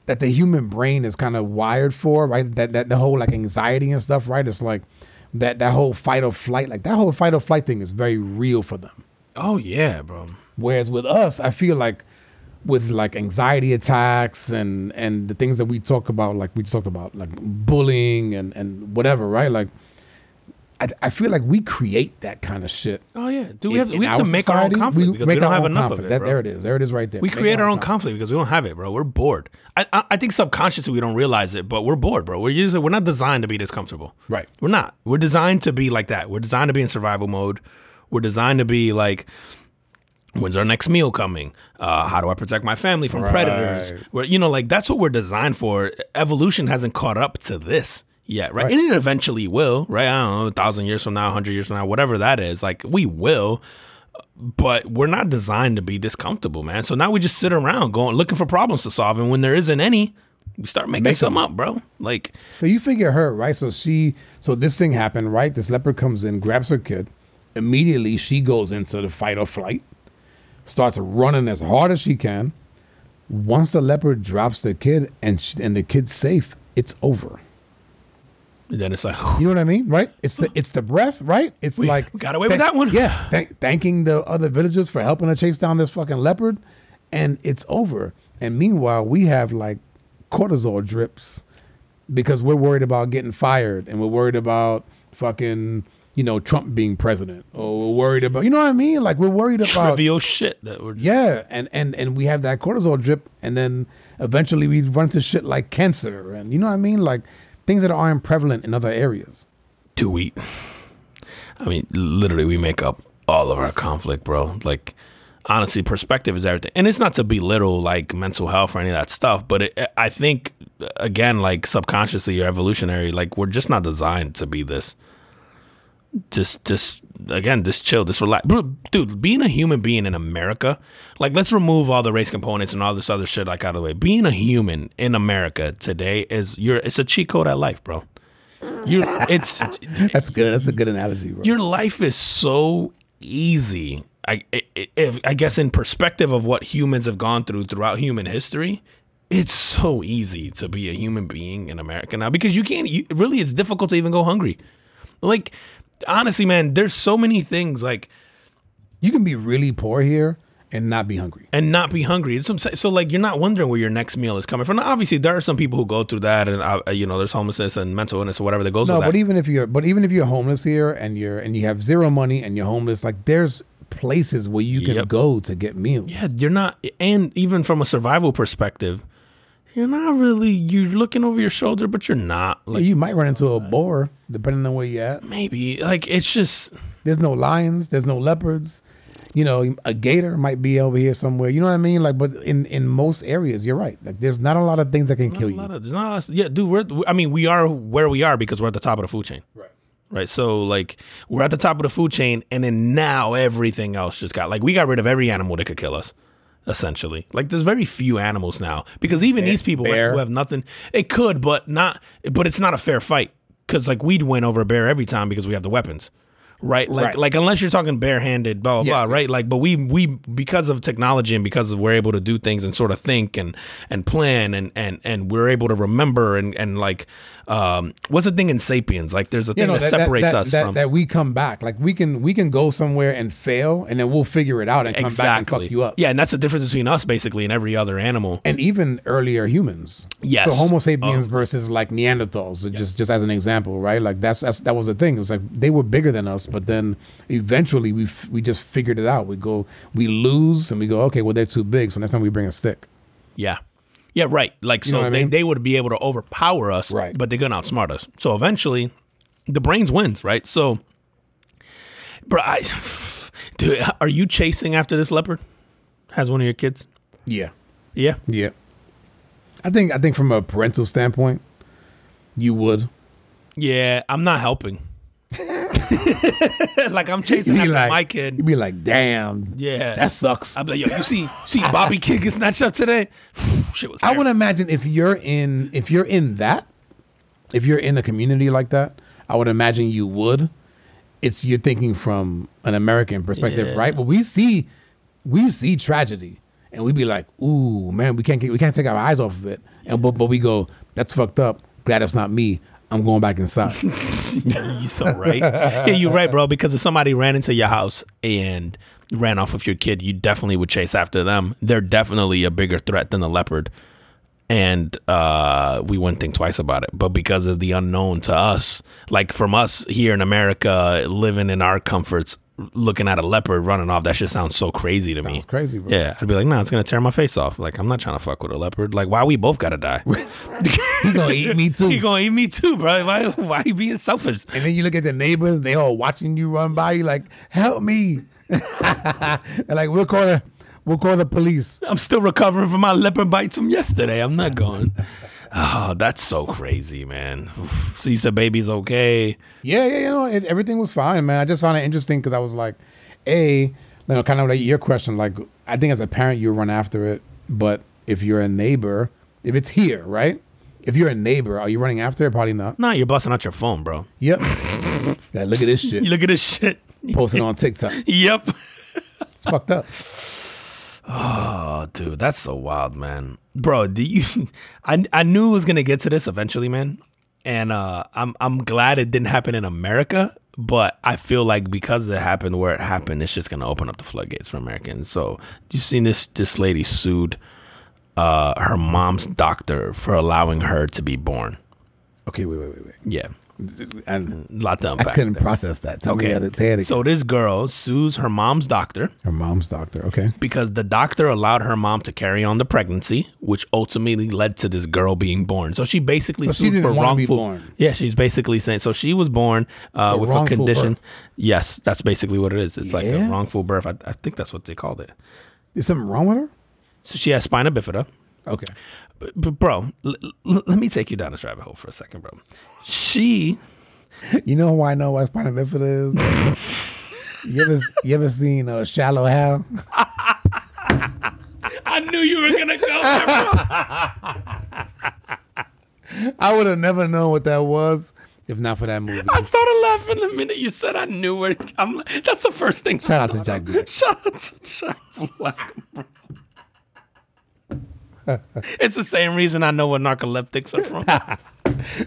that the human brain is kind of wired for, right? That that the whole like anxiety and stuff, right? It's like that that whole fight or flight, like that whole fight or flight thing is very real for them. oh yeah, bro. Whereas with us, I feel like with like anxiety attacks and and the things that we talk about, like we talked about, like bullying and and whatever, right? Like I, I feel like we create that kind of shit. Oh yeah, do we have in we have to our make our own society. conflict because we don't have enough conflict. of it, That, there it is. There it is, right there. We Make create our own conflict. conflict because we don't have it, bro. We're bored. I, I I think subconsciously we don't realize it, but we're bored, bro. We're usually we're not designed to be this comfortable. Right. We're not. We're designed to be like that. We're designed to be in survival mode. We're designed to be like, when's our next meal coming? Uh, how do I protect my family from predators? Where you know, like that's what we're designed for. Evolution hasn't caught up to this yet, right? Right. And it eventually will, right? I don't know, a thousand years from now, hundred years from now, whatever that is. Like we will but we're not designed to be this comfortable, man. So now we just sit around going looking for problems to solve, and when there isn't any, we start making Make some up, bro. Like, So you figure her, right? So she, so this thing happened, right? This leopard comes in, grabs her kid. Immediately, she goes into the fight or flight, starts running as hard as she can. Once the leopard drops the kid and sh and the kid's safe, it's over. And then it's like, You know what I mean, right? It's the it's the breath, right? It's We like got away with that one. Yeah, thank, thanking the other villagers for helping her chase down this fucking leopard, and it's over. And meanwhile, we have like cortisol drips because we're worried about getting fired, and we're worried about fucking you know Trump being president, or we're worried about you know what I mean? Like we're worried about trivial shit that we're yeah, and and and we have that cortisol drip, and then eventually we run into shit like cancer, and you know what I mean, like things that aren't prevalent in other areas. to eat. I mean, literally, we make up all of our conflict, bro. Like, honestly, perspective is everything. And it's not to belittle like mental health or any of that stuff, but it, I think again, like subconsciously or evolutionary, like we're just not designed to be this. Just, just again, just chill, just relax, dude. Being a human being in America, like, let's remove all the race components and all this other shit like out of the way. Being a human in America today is you're it's a cheat code at life, bro. You, it's That's good. That's a good analogy, bro. your life is so easy. I, I, if, I guess in perspective of what humans have gone through throughout human history, it's so easy to be a human being in America now because you can't. You, really, it's difficult to even go hungry. Like honestly, man, there's so many things like you can be really poor here and not be hungry. and not be hungry. It's some, so like you're not wondering where your next meal is coming from. Now, obviously, there are some people who go through that, and uh, you know, there's homelessness and mental illness or whatever that goes No, with that. but even if you're but even if you're homeless here and you're and you have zero money and you're homeless, like there's places where you can Yep. go to get meals. yeah, you're not, and even from a survival perspective, you're not really. You're looking over your shoulder, but you're not. Like you might run into a boar depending on where you're at. maybe, like it's just There's no lions, there's no leopards. You know, a gator might be over here somewhere. You know what I mean? Like, but in in most areas, you're right. Like, there's not a lot of things that can kill a you. of, there's not. a lot- Yeah, dude. We're. I mean, we are where we are because we're at the top of the food chain. Right. Right. So like we're at the top of the food chain and then now everything else just got like we got rid of every animal that could kill us. Essentially. Like there's very few animals now. Because even these people bear. who have nothing it could, but not but it's not a fair fight. Cause like we'd win over a bear every time because we have the weapons. Right? Like Right. like unless you're talking barehanded, blah blah Yes, blah, right? Like but we we because of technology and because of we're able to do things and sort of think and and plan and and and we're able to remember and and like um what's the thing in sapiens? Like there's a thing that, separates that, us that, from that we come back. Like we can we can go somewhere and fail, and then we'll figure it out and come back and fuck you up. Yeah, and that's the difference between us basically and every other animal. and even earlier humans. Yes. So Homo sapiens Oh. versus like Neanderthals, just just as an example, right? Like that's, that's that was the thing. It was like they were bigger than us, but then eventually we f- we just figured it out. We go we lose and we go okay, well they're too big, so next time we bring a stick. Yeah. Yeah, right. Like so what I they, mean? they would be able to overpower us, Right. but they're gonna outsmart us. So eventually the brains wins, right? So bro, I dude, are you chasing after this leopard? Has one of your kids? Yeah. Yeah. Yeah. I think I think from a parental standpoint, you would. Yeah, I'm not helping. like I'm chasing after like my kid. You'd be like, damn. Yeah. That sucks. I'd be like, yo, you see see Bobby kid get snatched up today? Shit was I would imagine if you're in if you're in that, if you're in a community like that, I would imagine you would. It's you're thinking from an American perspective, Yeah. right? But we see we see tragedy and we'd be like, ooh, man, we can't get, we can't take our eyes off of it. And but but we go, that's fucked up. Glad it's not me. I'm going back inside. you so right. yeah, you're right, bro. Because if somebody ran into your house and ran off with your kid, you definitely would chase after them. They're definitely a bigger threat than the leopard. And uh, we wouldn't think twice about it. But because of the unknown to us, like from us here in America, living in our comforts, looking at a leopard running off, that shit sounds so crazy to me. Sounds crazy, bro. Yeah, I'd be like, nah, it's gonna tear my face off. Like, I'm not trying to fuck with a leopard. Like, why we both gotta die? He gonna eat me too. he gonna eat me too, bro. Why? Why you being selfish? And then you look at the neighbors, they all watching you run by you like, help me. and like we'll call the we'll call the police. I'm still recovering from my leopard bites from yesterday. I'm not going. Oh, that's so crazy, man. Cisa baby's okay. Yeah, yeah, you know, it, everything was fine, man. I just found it interesting because I was like, a, you know, kind of like your question. Like, I think as a parent, you run after it, but if you're a neighbor, if it's here, right? If you're a neighbor, are you running after it? Probably not. Nah, you're busting out your phone, bro. Yep. yeah, look at this shit. You look at this shit. Posting on TikTok. Yep. It's fucked up. Oh, dude, that's so wild, man. Bro, do you I I knew it was gonna get to this eventually, man. And uh I'm I'm glad it didn't happen in America, but I feel like because it happened where it happened, it's just gonna open up the floodgates for Americans. So you seen this this lady sued uh her mom's doctor for allowing her to be born. Okay, wait, wait, wait, wait. Yeah. And lot to I couldn't there. process that. Tell Okay. say it again. So this girl sues her mom's doctor Her mom's doctor. Okay. because the doctor allowed her mom to carry on the pregnancy, which ultimately led to this girl being born. So she basically So she sued didn't for wrongful. Yeah, she's basically saying so she was born uh, with a condition. birth. Yes, that's basically what it is. It's like a wrongful birth. I, I think that's what they called it. Is something wrong with her? So she has spina bifida. Okay. But, bro, l- l- let me take you down this rabbit hole for a second, bro. She You know who I know what spina bifida is? you ever you ever seen uh, Shallow Hal? I knew you were gonna go there, bro. I would have never known what that was if not for that movie. I started laughing the minute you said I knew where. I'm. That's the first thing. Shout out to Jack Black. Shout out to Jack Black. bro. It's the same reason I know where narcoleptics are from.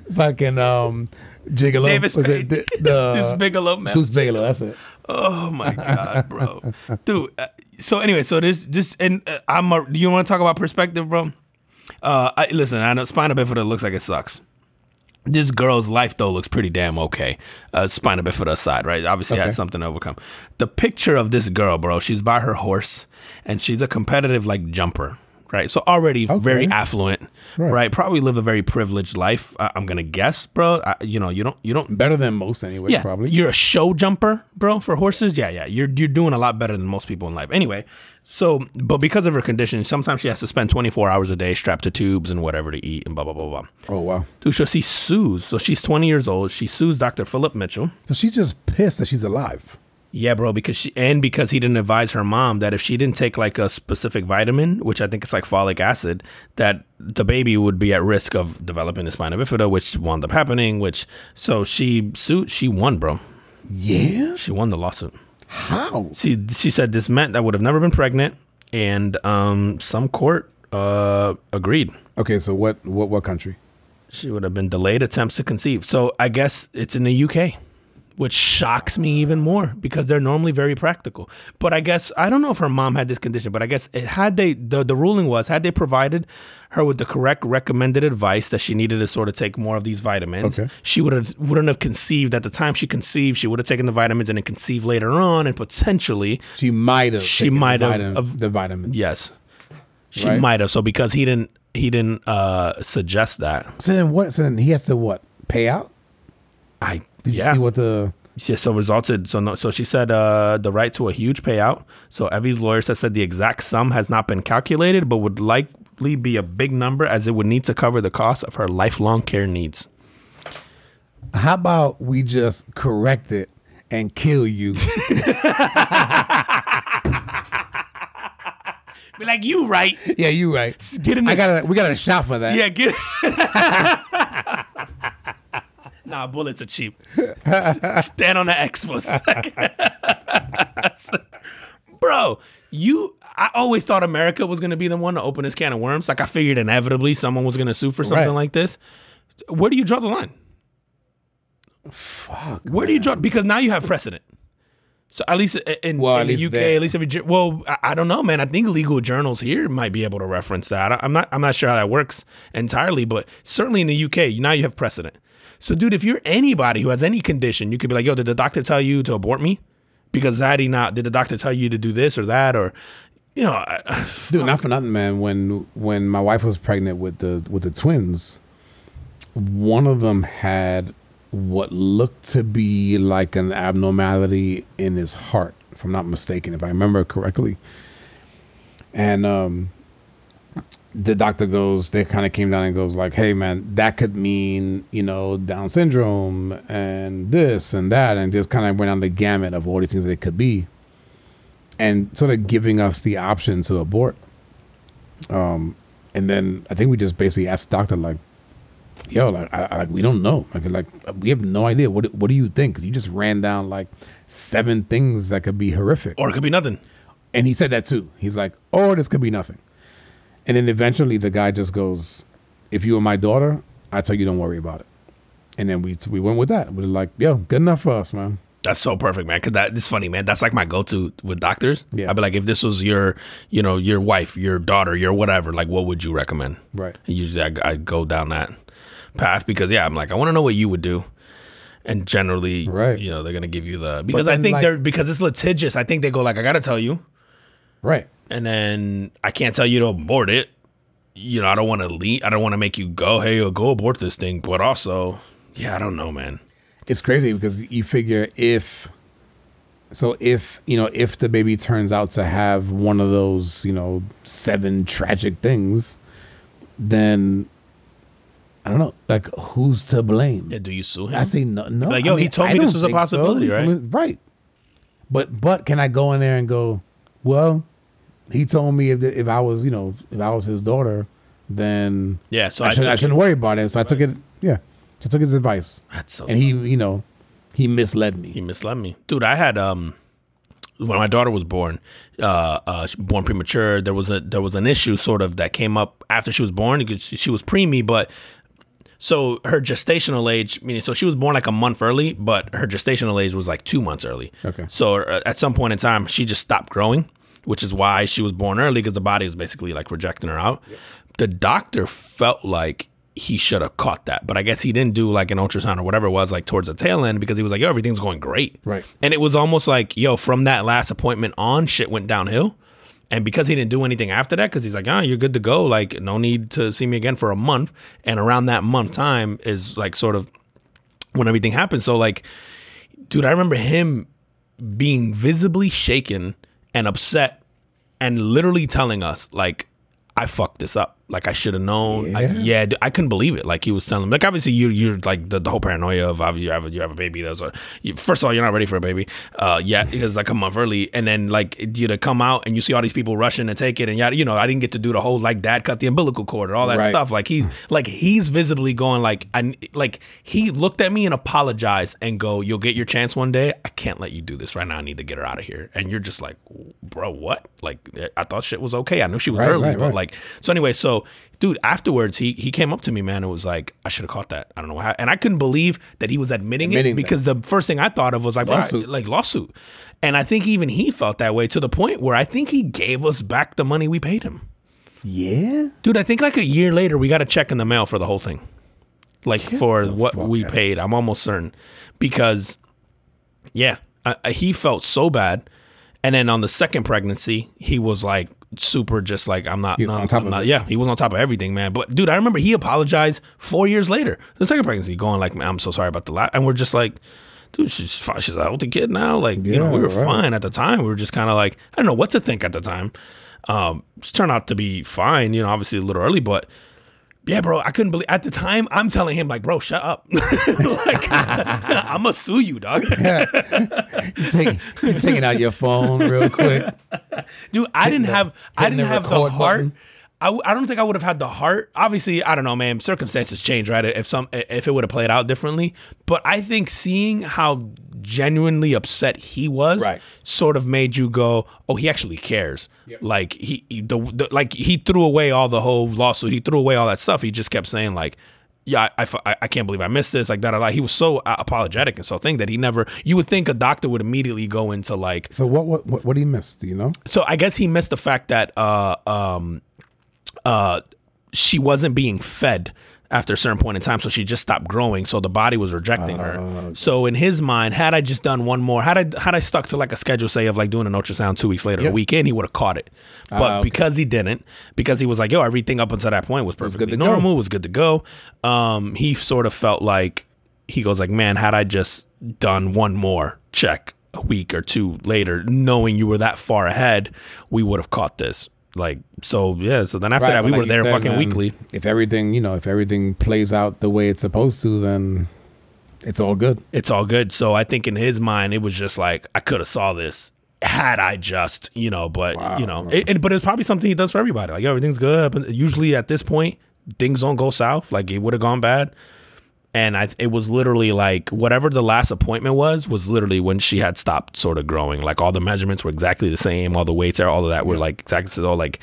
Fucking um, Gigolo. Davis Was it the, the Deuce Bigalow, man. Deuce Bigalow. That's it. Oh my god, bro, dude. Uh, so anyway, so this this and uh, I'm. A, do you want to talk about perspective, bro? Uh, I, listen, I know spina bifida looks like it sucks. This girl's life though looks pretty damn okay. Uh, spina bifida aside, right? Obviously Okay. had something to overcome. The picture of this girl, bro. She's by her horse, and she's a competitive like jumper, right? So already very affluent, Right. right. Probably live a very privileged life. I, I'm gonna guess, bro. I, you know, you don't you don't Better than most anyway. yeah, Probably. You're a show jumper, bro, for horses. Yeah, yeah. You're you're doing a lot better than most people in life. Anyway, so but because of her condition, sometimes she has to spend 24 hours a day strapped to tubes and whatever to eat and blah blah blah blah. oh wow. Dude, so she sues. So she's 20 years old. She sues Dr. Philip Mitchell. So she's just pissed that she's alive. Yeah, bro, because she and because he didn't advise her mom that if she didn't take like a specific vitamin, which I think it's like folic acid, that the baby would be at risk of developing the spina bifida, which wound up happening. Which so she sued. She won, bro. Yeah. She won the lawsuit. How? She she said this meant I would have never been pregnant, and um, some court uh, agreed. Okay. So what? What? What country? She would have been delayed attempts to conceive. So I guess it's in the UK, which shocks me even more because they're normally very practical. But I guess I don't know if her mom had this condition, but I guess it had they the the ruling was had they provided her with the correct recommended advice that she needed to sort of take more of these vitamins, Okay. she would have wouldn't have conceived at the time she conceived. She would have taken the vitamins and then conceived later on, and potentially She might have. She might have- of- the vitamin. Yes. She Right. might have. So because he didn't he didn't uh suggest that. So then what? So then he has to what? Pay out? I Did yeah. you see what the? yeah, so resulted so no so she said uh the right to a huge payout. So Evie's lawyer said said the exact sum has not been calculated, but would likely be a big number as it would need to cover the cost of her lifelong care needs. How about we just correct it and kill you? Be like, you right. yeah, you right. Get in I got a. We got a shot for that. Yeah, get Nah, bullets are cheap. Stand on the X for a second. Bro, you I always thought America was gonna be the one to open this can of worms. Like I figured inevitably someone was gonna sue for something Right. like this. Where do you draw the line? Fuck. Where do you draw because now you have precedent. So at least in, Well, in at the least UK, there. at least every well, I, I don't know, man. I think legal journals here might be able to reference that. I'm not, I'm not sure how that works entirely, but certainly in the UK, now you have precedent. So, dude, if you're anybody who has any condition, you could be like, "Yo, did the doctor tell you to abort me? Because had he not, did the doctor tell you to do this or that or, you know, I, Dude, not for nothing, man. When when my wife was pregnant with the with the twins, one of them had what looked to be like an abnormality in his heart, if I'm not mistaken, if I remember correctly. And um, the doctor goes, they kind of came down and goes like, "Hey, man, that could mean you know Down syndrome and this and that," and just kind of went on the gamut of all these things that it could be and sort of giving us the option to abort. Um, and then I think we just basically asked the doctor, like, yo, like, I, I, like we don't know. Like, like we have no idea. What What do you think? Because you just ran down like seven things that could be horrific. Or it could be nothing. And he said that too. He's like, or this could be nothing. And then eventually the guy just goes, if you were my daughter, I tell you don't worry about it. And then we we went with that. We were like, yo, good enough for us, man. That's so perfect, man. Cause that it's funny, man. That's like my go-to with doctors. Yeah. I'd be like, if this was your, you know, your wife, your daughter, your whatever, like, what would you recommend? Right. And usually, I, I go down that path because yeah, I'm like, I want to know what you would do. And generally, Right. you know, they're gonna give you the because I think like- they're because it's litigious. I think they go like, I gotta tell you, Right. And then I can't tell you to abort it. You know, I don't want to lead. I don't want to make you go, hey, go abort this thing. But also, yeah, I don't know, man. It's crazy because you figure if so if you know if the baby turns out to have one of those you know seven tragic things, then I don't know like who's to blame. Yeah, do you sue him? I say no, no. Like, I yo, he told I me this was a think so. possibility, right? right. But but can I go in there and go? Well, he told me if if I was you know if I was his daughter, then yeah, so I, I, should, I shouldn't worry about it. So I took it. Yeah, so I took his advice, That's so and he you know he misled me. He misled me, dude. I had um when my daughter was born, uh, uh, born premature. There was a there was an issue sort of that came up after she was born because she, she was preemie, but so her gestational age, meaning so she was born like a month early, but her gestational age was like two months early. Okay. So uh, at some point in time, she just stopped growing, which is why she was born early because the body was basically like rejecting her out. The doctor felt like he should have caught that, but I guess he didn't do like an ultrasound or whatever it was like towards the tail end because he was like, yo, everything's going great. Right. And it was almost like, yo, from that last appointment on, shit went downhill. And because he didn't do anything after that, because he's like, ah, you're good to go. Like, no need to see me again for a month. And around that month time is like sort of when everything happened. So, like, dude, I remember him being visibly shaken and upset and literally telling us, like, I fucked this up. Like I should have known. I, Yeah. yeah, I couldn't believe it. Like he was telling, me. like obviously you you're like the, the whole paranoia of obviously you have a, you have a baby. That's a you, first of all you're not ready for a baby. Uh, yeah, because like a month early, and then like you to come out and you see all these people rushing to take it, and yeah, you know I didn't get to do the whole like dad cut the umbilical cord or all that Right. stuff. Like he's like he's visibly going like I like he looked at me and apologized and go, you'll get your chance one day. I can't let you do this right now. I need to get her out of here. And you're just like, bro, what? Like I thought shit was okay. I knew she was Right, early, right, but like so anyway, so dude, afterwards he he came up to me, man, and was like, I should have caught that. I don't know how and I couldn't believe that he was admitting, Admitting it that. because the first thing I thought of was like Lawsuit. like lawsuit. And I think even he felt that way to the point where I think he gave us back the money we paid him. Yeah. Dude, I think like a year later we got a check in the mail for the whole thing. Like for what we out. paid. I'm almost certain. Because yeah, I, I- he felt so bad. And then on the second pregnancy, he was like super just like I'm not, not- on top I'm of not- yeah, he was on top of everything, man. But dude, I remember he apologized 4 years later. The second pregnancy going like, "Man, I'm so sorry about the last." And we're just like Dude, she's fine. She's a healthy kid now. Like, you know, we were right. fine at the time. We were just kind of like, I don't know what to think at the time. Um, just turned out to be fine, you know, obviously a little early, but yeah, bro, I couldn't believe at the time. I'm telling him like, bro, shut up. like, I'm gonna sue you, dog. You take, you're taking out your phone real quick. Dude, I didn't the- have I didn't the have the heart. button. I, w- I don't think I would have had the heart. Obviously, I don't know, man. Circumstances change, right? If some if it would have played out differently, but I think seeing how genuinely upset he was, Right. sort of made you go, "Oh, he actually cares." Like he, he the, the like he threw away all the whole lawsuit. He threw away all that stuff. He just kept saying like. Yeah, I, I, I- I can't believe I missed this. Like that, that. He was so uh, apologetic and so thing that he never. You would think a doctor would immediately go into like, So what what what, what he you miss? Do you know? so I guess he missed the fact that uh um uh she wasn't being fed after a certain point in time, so she just stopped growing. So the body was rejecting her. So in his mind, had I just done one more, had I had I stuck to like a schedule, say of like doing an ultrasound two weeks later, a Yep. week in, he would have caught it. But Ah, okay. because he didn't, because he was like, yo, everything up until that point was perfectly good to go. normal, was good to go. Um, he sort of felt like he goes like, man, had I just done one more check a week or two later, knowing you were that far ahead, we would have caught this. Like so, yeah. So then after Right, that, we but were there said, fucking man, weekly. If everything, you know, if everything plays out the way it's supposed to, then it's all good. It's all good. So I think in his mind, it was just like I could have saw this had I just, you know. But Wow. you know, it, it- but it's probably something he does for everybody. Like everything's good. But usually at this point, things don't go south, like it would have gone bad. And I, it was literally like whatever the last appointment was, was literally when she had stopped sort of growing. Like all the measurements were exactly the same, all the weights, are all of that were like exactly so. Like,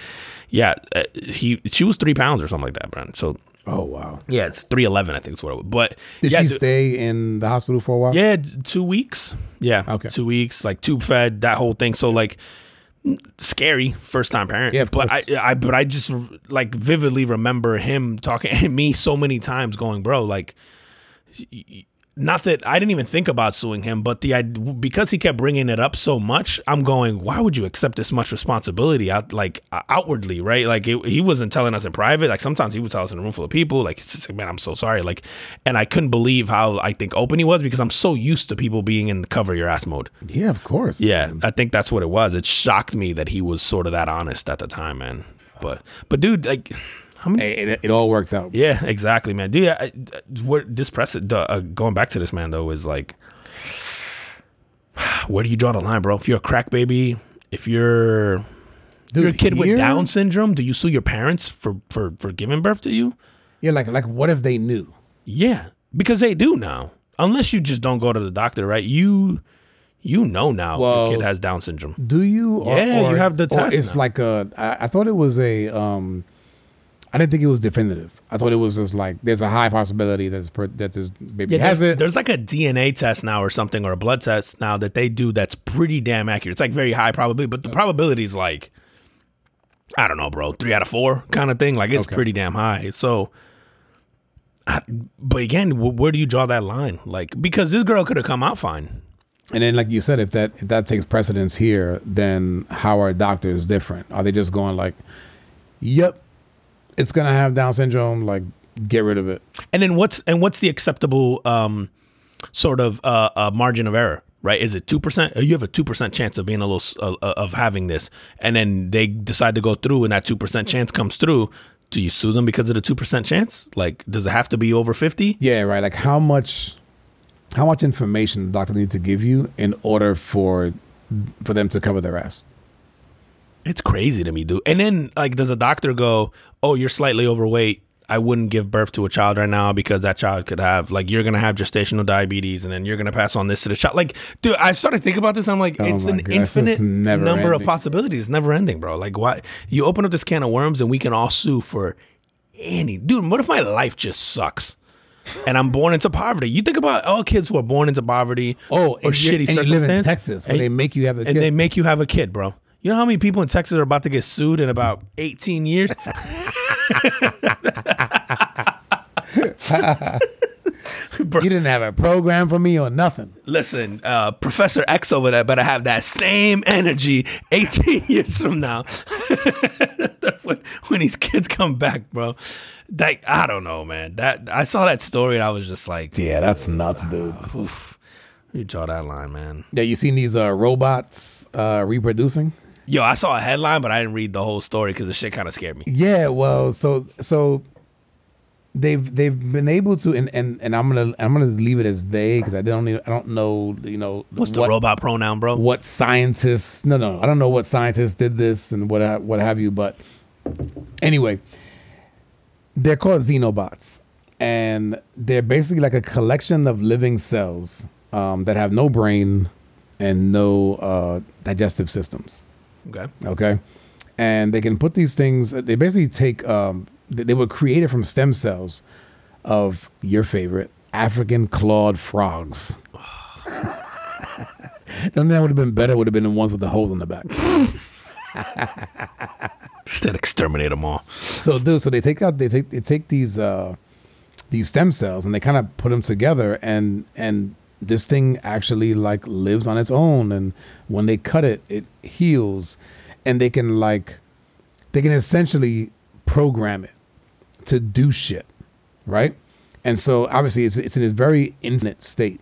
yeah, uh, he she was three pounds or something like that, Brent. So Oh wow. yeah, it's three eleven, I think is what it was. But Did yeah, she stay in the hospital for a while? yeah, two weeks. Yeah. Okay. Two weeks, like tube fed, that whole thing. So like scary first time parent. Yeah, but. I I but I just like vividly remember him talking to me so many times going, bro, like not that I didn't even think about suing him, but the because he kept bringing it up so much, I'm going, why would you accept this much responsibility out like outwardly, right? Like it, he wasn't telling us in private. Like sometimes he would tell us in a room full of people. Like it's just like, man, I'm so sorry. Like, and I couldn't believe how I think open he was because I'm so used to people being in the cover your ass mode. Yeah, of course. Yeah, I think that's what it was. It shocked me that he was sort of that honest at the time, man. But but dude, like how many? Hey, it, it all worked out. Yeah, exactly, man. Dude, I, I- what this press uh, going back to this man though is like, where do you draw the line, bro? If you're a crack baby, if you're Dude, you're a kid with Down syndrome, do you sue your parents for for for giving birth to you? Yeah, like like what if they knew? Yeah, because they do now. Unless you just don't go to the doctor, right? You you know now if Well- your kid has Down syndrome. Do you? Or, Yeah, you have the or test It's now. like a. I, I thought it was a. Um, I didn't think it was definitive. I thought it was just like there's a high possibility that this per, that this baby Yeah, has there's, it. there's like a DNA test now or something or a blood test now that they do that's pretty damn accurate. It's like very high probability, but the probability is like I don't know, bro, three out of four kind of thing. Like it's Okay. pretty damn high. So, I, but again, wh- where do you draw that line? Like because this girl could have come out fine. And then, like you said, if that if that takes precedence here, then how are doctors different? Are they just going like, "Yep, it's gonna have Down syndrome. Like, get rid of it." And then what's and what's the acceptable um sort of uh, uh margin of error? Right? Is it two percent? You have a two percent chance of being a little uh, uh, of having this, and then they decide to go through, and that two percent chance comes through. Do you sue them because of the two percent chance? Like, does it have to be over fifty? Yeah, right. Like how much, how much information the doctor needs to give you in order for for them to cover their ass. It's crazy to me, dude. And then, like, does a doctor go, "Oh, you're slightly overweight. I wouldn't give birth to a child right now because that child could have, like, you're gonna have gestational diabetes, and then you're gonna pass on this to the child." Like, dude, I started thinking about this. I'm like, Oh it's an gosh, it's infinite never number of possibilities. It's never ending, bro. Like, why you open up this can of worms and we can all sue for any dude? What if my life just sucks? And I'm born into poverty. You think about all kids who are born into poverty Oh, or and you- shitty and you live in Texas, where and- they make you have a and kid. they make you have a kid, bro. You know how many people in Texas are about to get sued in about 18 years? You didn't have a program for me or nothing. Listen, uh, Professor X over there better have that same energy 18 years from now when, when these kids come back, bro. That I don't know, man. That I saw that story and I was just like, Yeah, that's nuts, dude. oof, you draw that line, man. Yeah, you seen these uh, robots uh, reproducing? Yo, I saw a headline, but I didn't read the whole story because the shit kind of scared me. Yeah, well, so so they've they've been able to, and and, and I'm gonna I'm gonna leave it as they because I don't even, I don't know you know What's the what, robot pronoun, bro? what scientists no no I don't know what scientists did this and what what have you, but anyway, they're called xenobots, and they're basically like a collection of living cells um, that have no brain and no uh, digestive systems Okay. okay and they can put these things they basically take um they, they were created from stem cells of your favorite african clawed frogs and that would have been better would have been the ones with the holes in the back Said exterminate them all. so dude so they take out they take they take these uh these stem cells and they kind of put them together and and this thing actually like lives on its own and when they cut it it heals and they can like they can essentially program it to do shit right? And so obviously it's it's in a very infinite state.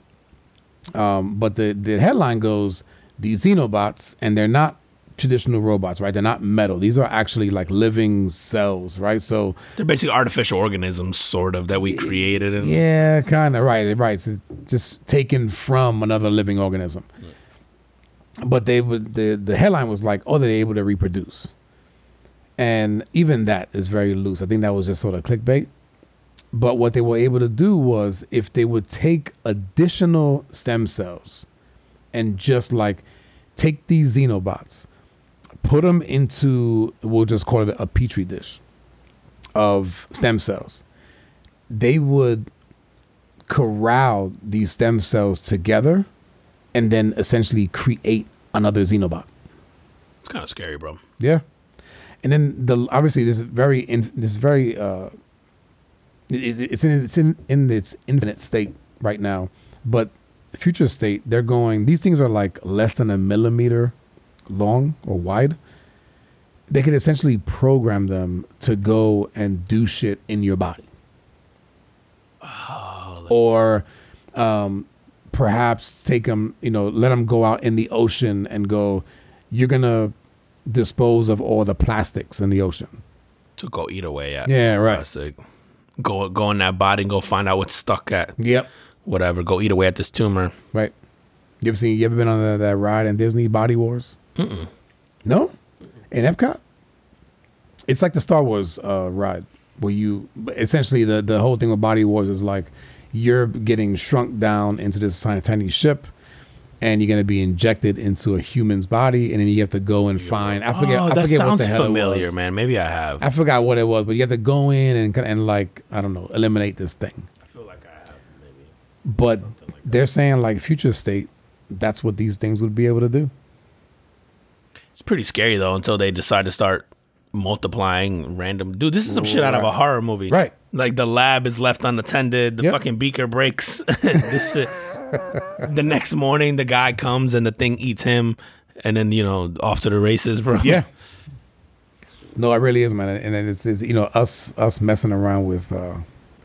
Um but the the headline goes these xenobots and they're not traditional robots right they're not metal these are actually like living cells right so They're basically artificial organisms, sort of, that we created. And Yeah, kind of right, right. So just taken from another living organism. Hmm. But they would the the headline was like, oh, they're able to reproduce, and even that is very loose. I think that was just sort of clickbait. But what they were able to do was if they would take additional stem cells and just like take these xenobots, put them into, we'll just call it a petri dish of stem cells, they would corral these stem cells together and then essentially create another xenobot. It's kind of scary, bro. Yeah, and then the obviously this is very in, this is very uh, it- it's in it's in in its infinite state right now, but future state they're going. These things are like less than a millimeter long or wide. They could essentially program them to go and do shit in your body, or um, perhaps take them, you know, let them go out in the ocean and go. You're gonna dispose of all the plastics in the ocean. To go eat away at. Yeah, right. Plastic. Go go in that body and go find out what's stuck at. Yep. Whatever. Go eat away at this tumor. Right. You ever seen? You ever been on that ride in Disney Body Wars? Mm-mm. No. In Epcot, it's like the Star Wars uh, ride where you essentially the the whole thing with Body Wars is like you're getting shrunk down into this tiny tiny ship. And you're gonna be injected into a human's body, and then you have to go and find. I forget. Oh, I forget what the hell familiar, it was. man. Maybe I have. I forgot what it was, but you have to go in and kinda- and like I don't know, eliminate this thing. I feel like I have. Maybe. But they're saying like future state, that's what these things would be able to do. It's pretty scary though until they decide to start multiplying random. Dude, this is some shit out of a horror movie. Right. Like the lab is left unattended. The Yep. fucking beaker breaks. this shit. the next morning, the guy comes and the thing eats him, and then you know off to the races, bro. Yeah. No, it really is, man, and it's, it's you know us us messing around with uh,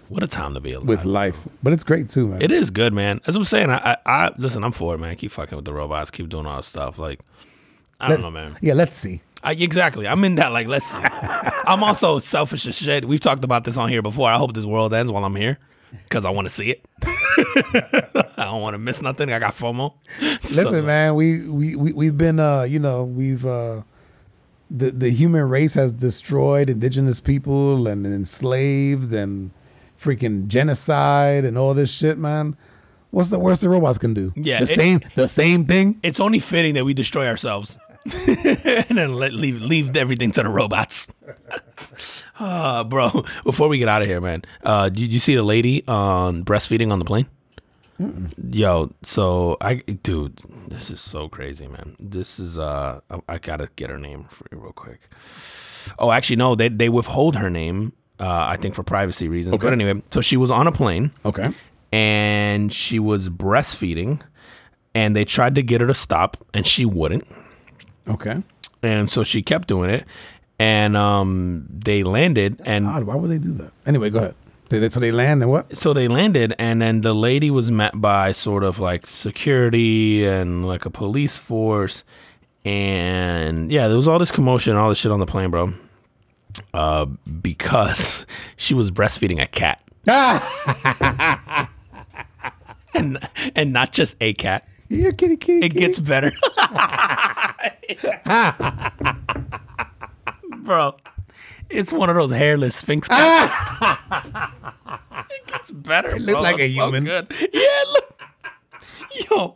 What a time to be alive. with life, but it's great too, man. It is good, man. As I'm saying, I, I, I listen. I'm for it, man. Keep fucking with the robots. Keep doing all this stuff. Like, I don't Let- know, man. Yeah, let's see. I, exactly. I'm in that. Like, let's. see. I'm also selfish as shit. We've talked about this on here before. I hope this world ends while I'm here because I want to see it. I don't want to miss nothing. I got FOMO. So- Listen, man, we we we we've been uh, you know, we've uh the the human race has destroyed indigenous people and enslaved and freaking genocide and all this shit, man. What's the worst the robots can do? Yeah, the it- same the same thing. It's only fitting that we destroy ourselves and then let, leave leave everything to the robots. uh, bro, before we get out of here, man, uh, did you see the lady on breastfeeding on the plane? Yo, so I, dude, this is so crazy, man. This is uh, I, I gotta get her name for you real quick. Oh, actually, no, they they withhold her name. Uh, I think for privacy reasons. But anyway, so she was on a plane Okay. and she was breastfeeding, and they tried to get her to stop, and she wouldn't, Okay. and so she kept doing it, and um, they landed, and Odd. Why would they do that? Anyway, go ahead. They, they- so they land and what? so they landed, and then the lady was met by sort of like security and like a police force, and yeah, there was all this commotion, and all this shit on the plane, bro, uh, because she was breastfeeding a cat, and and not just a cat. Here, kitty, kitty. It kitty. gets better. Bro, it's one of those hairless Sphynx cats. it gets better. It look like a human. Good. Yeah, look. Yo,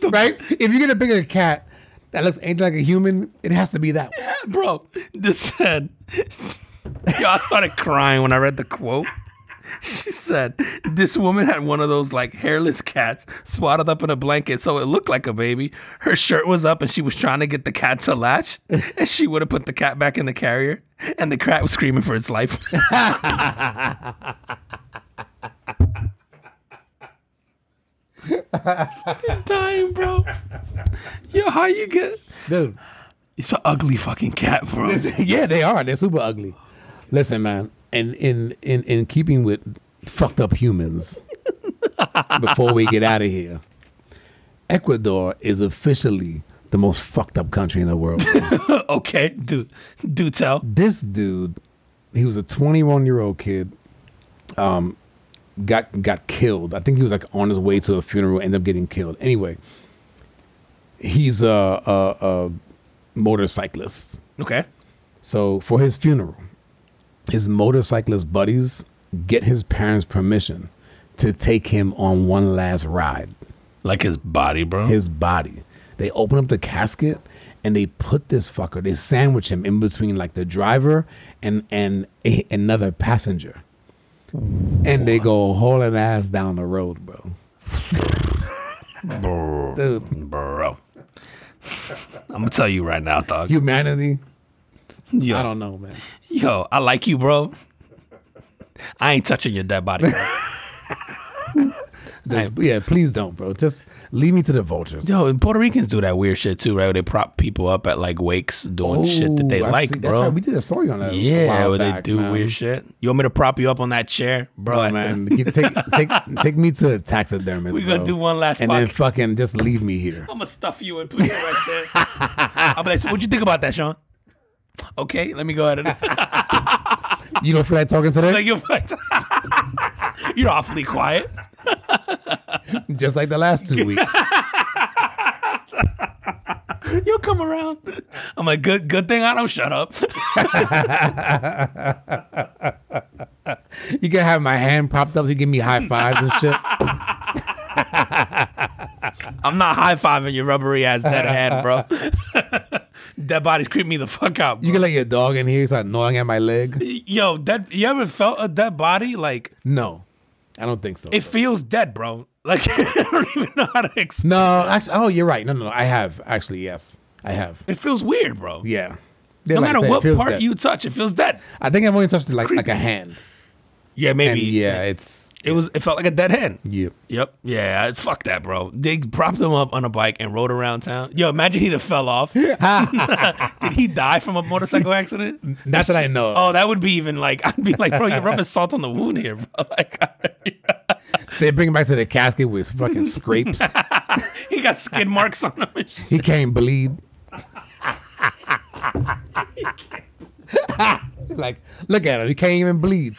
the, right? If you're gonna pick a cat that looks anything like a human, it has to be that. one. bro, this said. Yo, I started crying when I read the quote. She said this woman had one of those like hairless cats swaddled up in a blanket so it looked like a baby. Her shirt was up and she was trying to get the cat to latch and she would have put the cat back in the carrier and the cat was screaming for its life. Dying, bro. Yo, how you get Dude, It's an ugly fucking cat, bro. yeah, they are. They're super ugly. Listen, man, and in in in keeping with fucked up humans, before we get out of here, Ecuador is officially the most fucked up country in the world. okay, do do tell. this dude, he was a 21 year old kid, um, got got killed. I think he was like on his way to a funeral, ended up getting killed. Anyway, he's a, a, a motorcyclist. Okay. So for his funeral, his motorcyclist buddies get his parents' permission to take him on one last ride. Like his body, bro. His body. They open up the casket and they put this fucker. They sandwich him in between like the driver and and a, another passenger. And they go hauling ass down the road, bro. bro. Dude, bro. I'm gonna tell you right now, dog. humanity. Yo, I don't know, man. yo, I like you, bro. I ain't touching your dead body. The- yeah, please don't, bro. Just leave me to the vultures. Yo, and Puerto Ricans do that weird shit too, right? Where they prop people up at like wakes doing shit that they Oh, I like, see. Bro. right. We did a story on that. yeah, where back, they do man. weird shit. You want me to prop you up on that chair, bro? Oh, at the- man, take take take me to a taxidermist. We're gonna do one last and then fucking just leave me here. I'm gonna stuff you and put you right there. I'll be like, so what'd you think about that, Sean? Okay, let me go ahead and You don't feel like talking today? like you're, you're awfully quiet. just like the last two weeks. You'll come around. I'm like, good, good thing I don't shut up. You can have my hand propped up. So you give me high fives and shit. I'm not high fiving your rubbery ass dead hand, bro. Dead bodies creep me the fuck out. Bro. You can let your dog in here He's start gnawing at my leg. Yo, dead. You ever felt uh, a dead body? Like No, I don't think so. it feels dead, bro. Like I don't even know how to explain. no, actually, oh, you're right. No, no, no. I have actually. Yes, I have. It feels weird, bro. Yeah. No like matter what part dead. you touch, it feels dead. I think I've only touched it like like a hand. Yeah, And maybe. yeah, it's It was. It felt like a dead hand. Yep. Yep. Yeah. Fuck that, bro. They propped him up on a bike and rode around town. Yo, imagine he'd have fell off. Did he die from a motorcycle accident? Not that I know. of. Oh, that would be even like I'd be like, bro, you're rubbing salt on the wound here, bro. Like, They bring him back to the casket with fucking scrapes. he got skid marks on him. And shit. he can't bleed. like, look at him. He can't even bleed.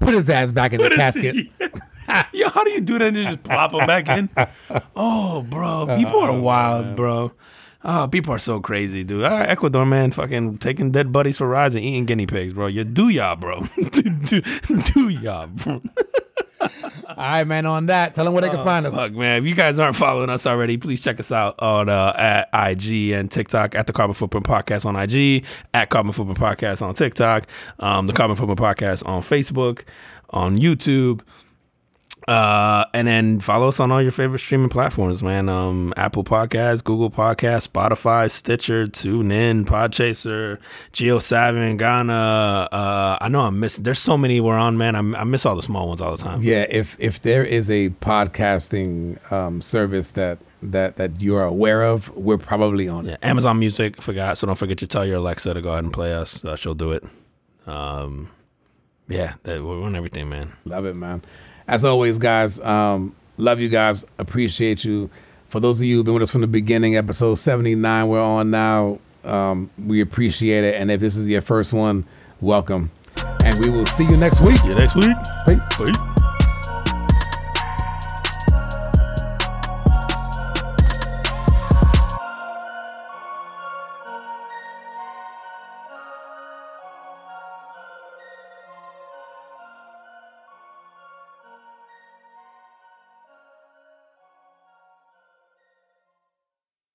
Put his ass back in the casket. Yo, how do you do that and just plop him back in? Oh, bro, people are oh, wild, bro. Oh, people are so crazy, dude. All right, Ecuador, man, fucking taking dead buddies for rides and eating guinea pigs, bro. You do y'all, bro. do, do, do y'all, bro. All right, man. On that, tell them where they can find us. Fuck, man. If you guys aren't following us already, please check us out on uh, at IG and TikTok at the Carbon Footprint Podcast on IG, at Carbon Footprint Podcast on TikTok, um, the Carbon Footprint Podcast on Facebook, on YouTube. Uh, and then follow us on all your favorite streaming platforms, man. Um, Apple Podcasts, Google Podcasts, Spotify, Stitcher, TuneIn, Podchaser, JioSaavn, Gaana. Uh, I know I'm missing. There's so many we're on, man. I, I miss all the small ones all the time. Yeah, if if there is a podcasting um, service that that that you are aware of, we're probably on it. Amazon Music, forgot. So don't forget to tell your Alexa to go ahead and play us. Uh, she'll do it. Um, yeah, that, we're on everything, man. Love it, man. As always, guys, um, love you guys. Appreciate you. For those of you who've been with us from the beginning, episode 79, we're on now. Um, we appreciate it. And if this is your first one, welcome. And we will see you next week. See you next week. Peace. Peace.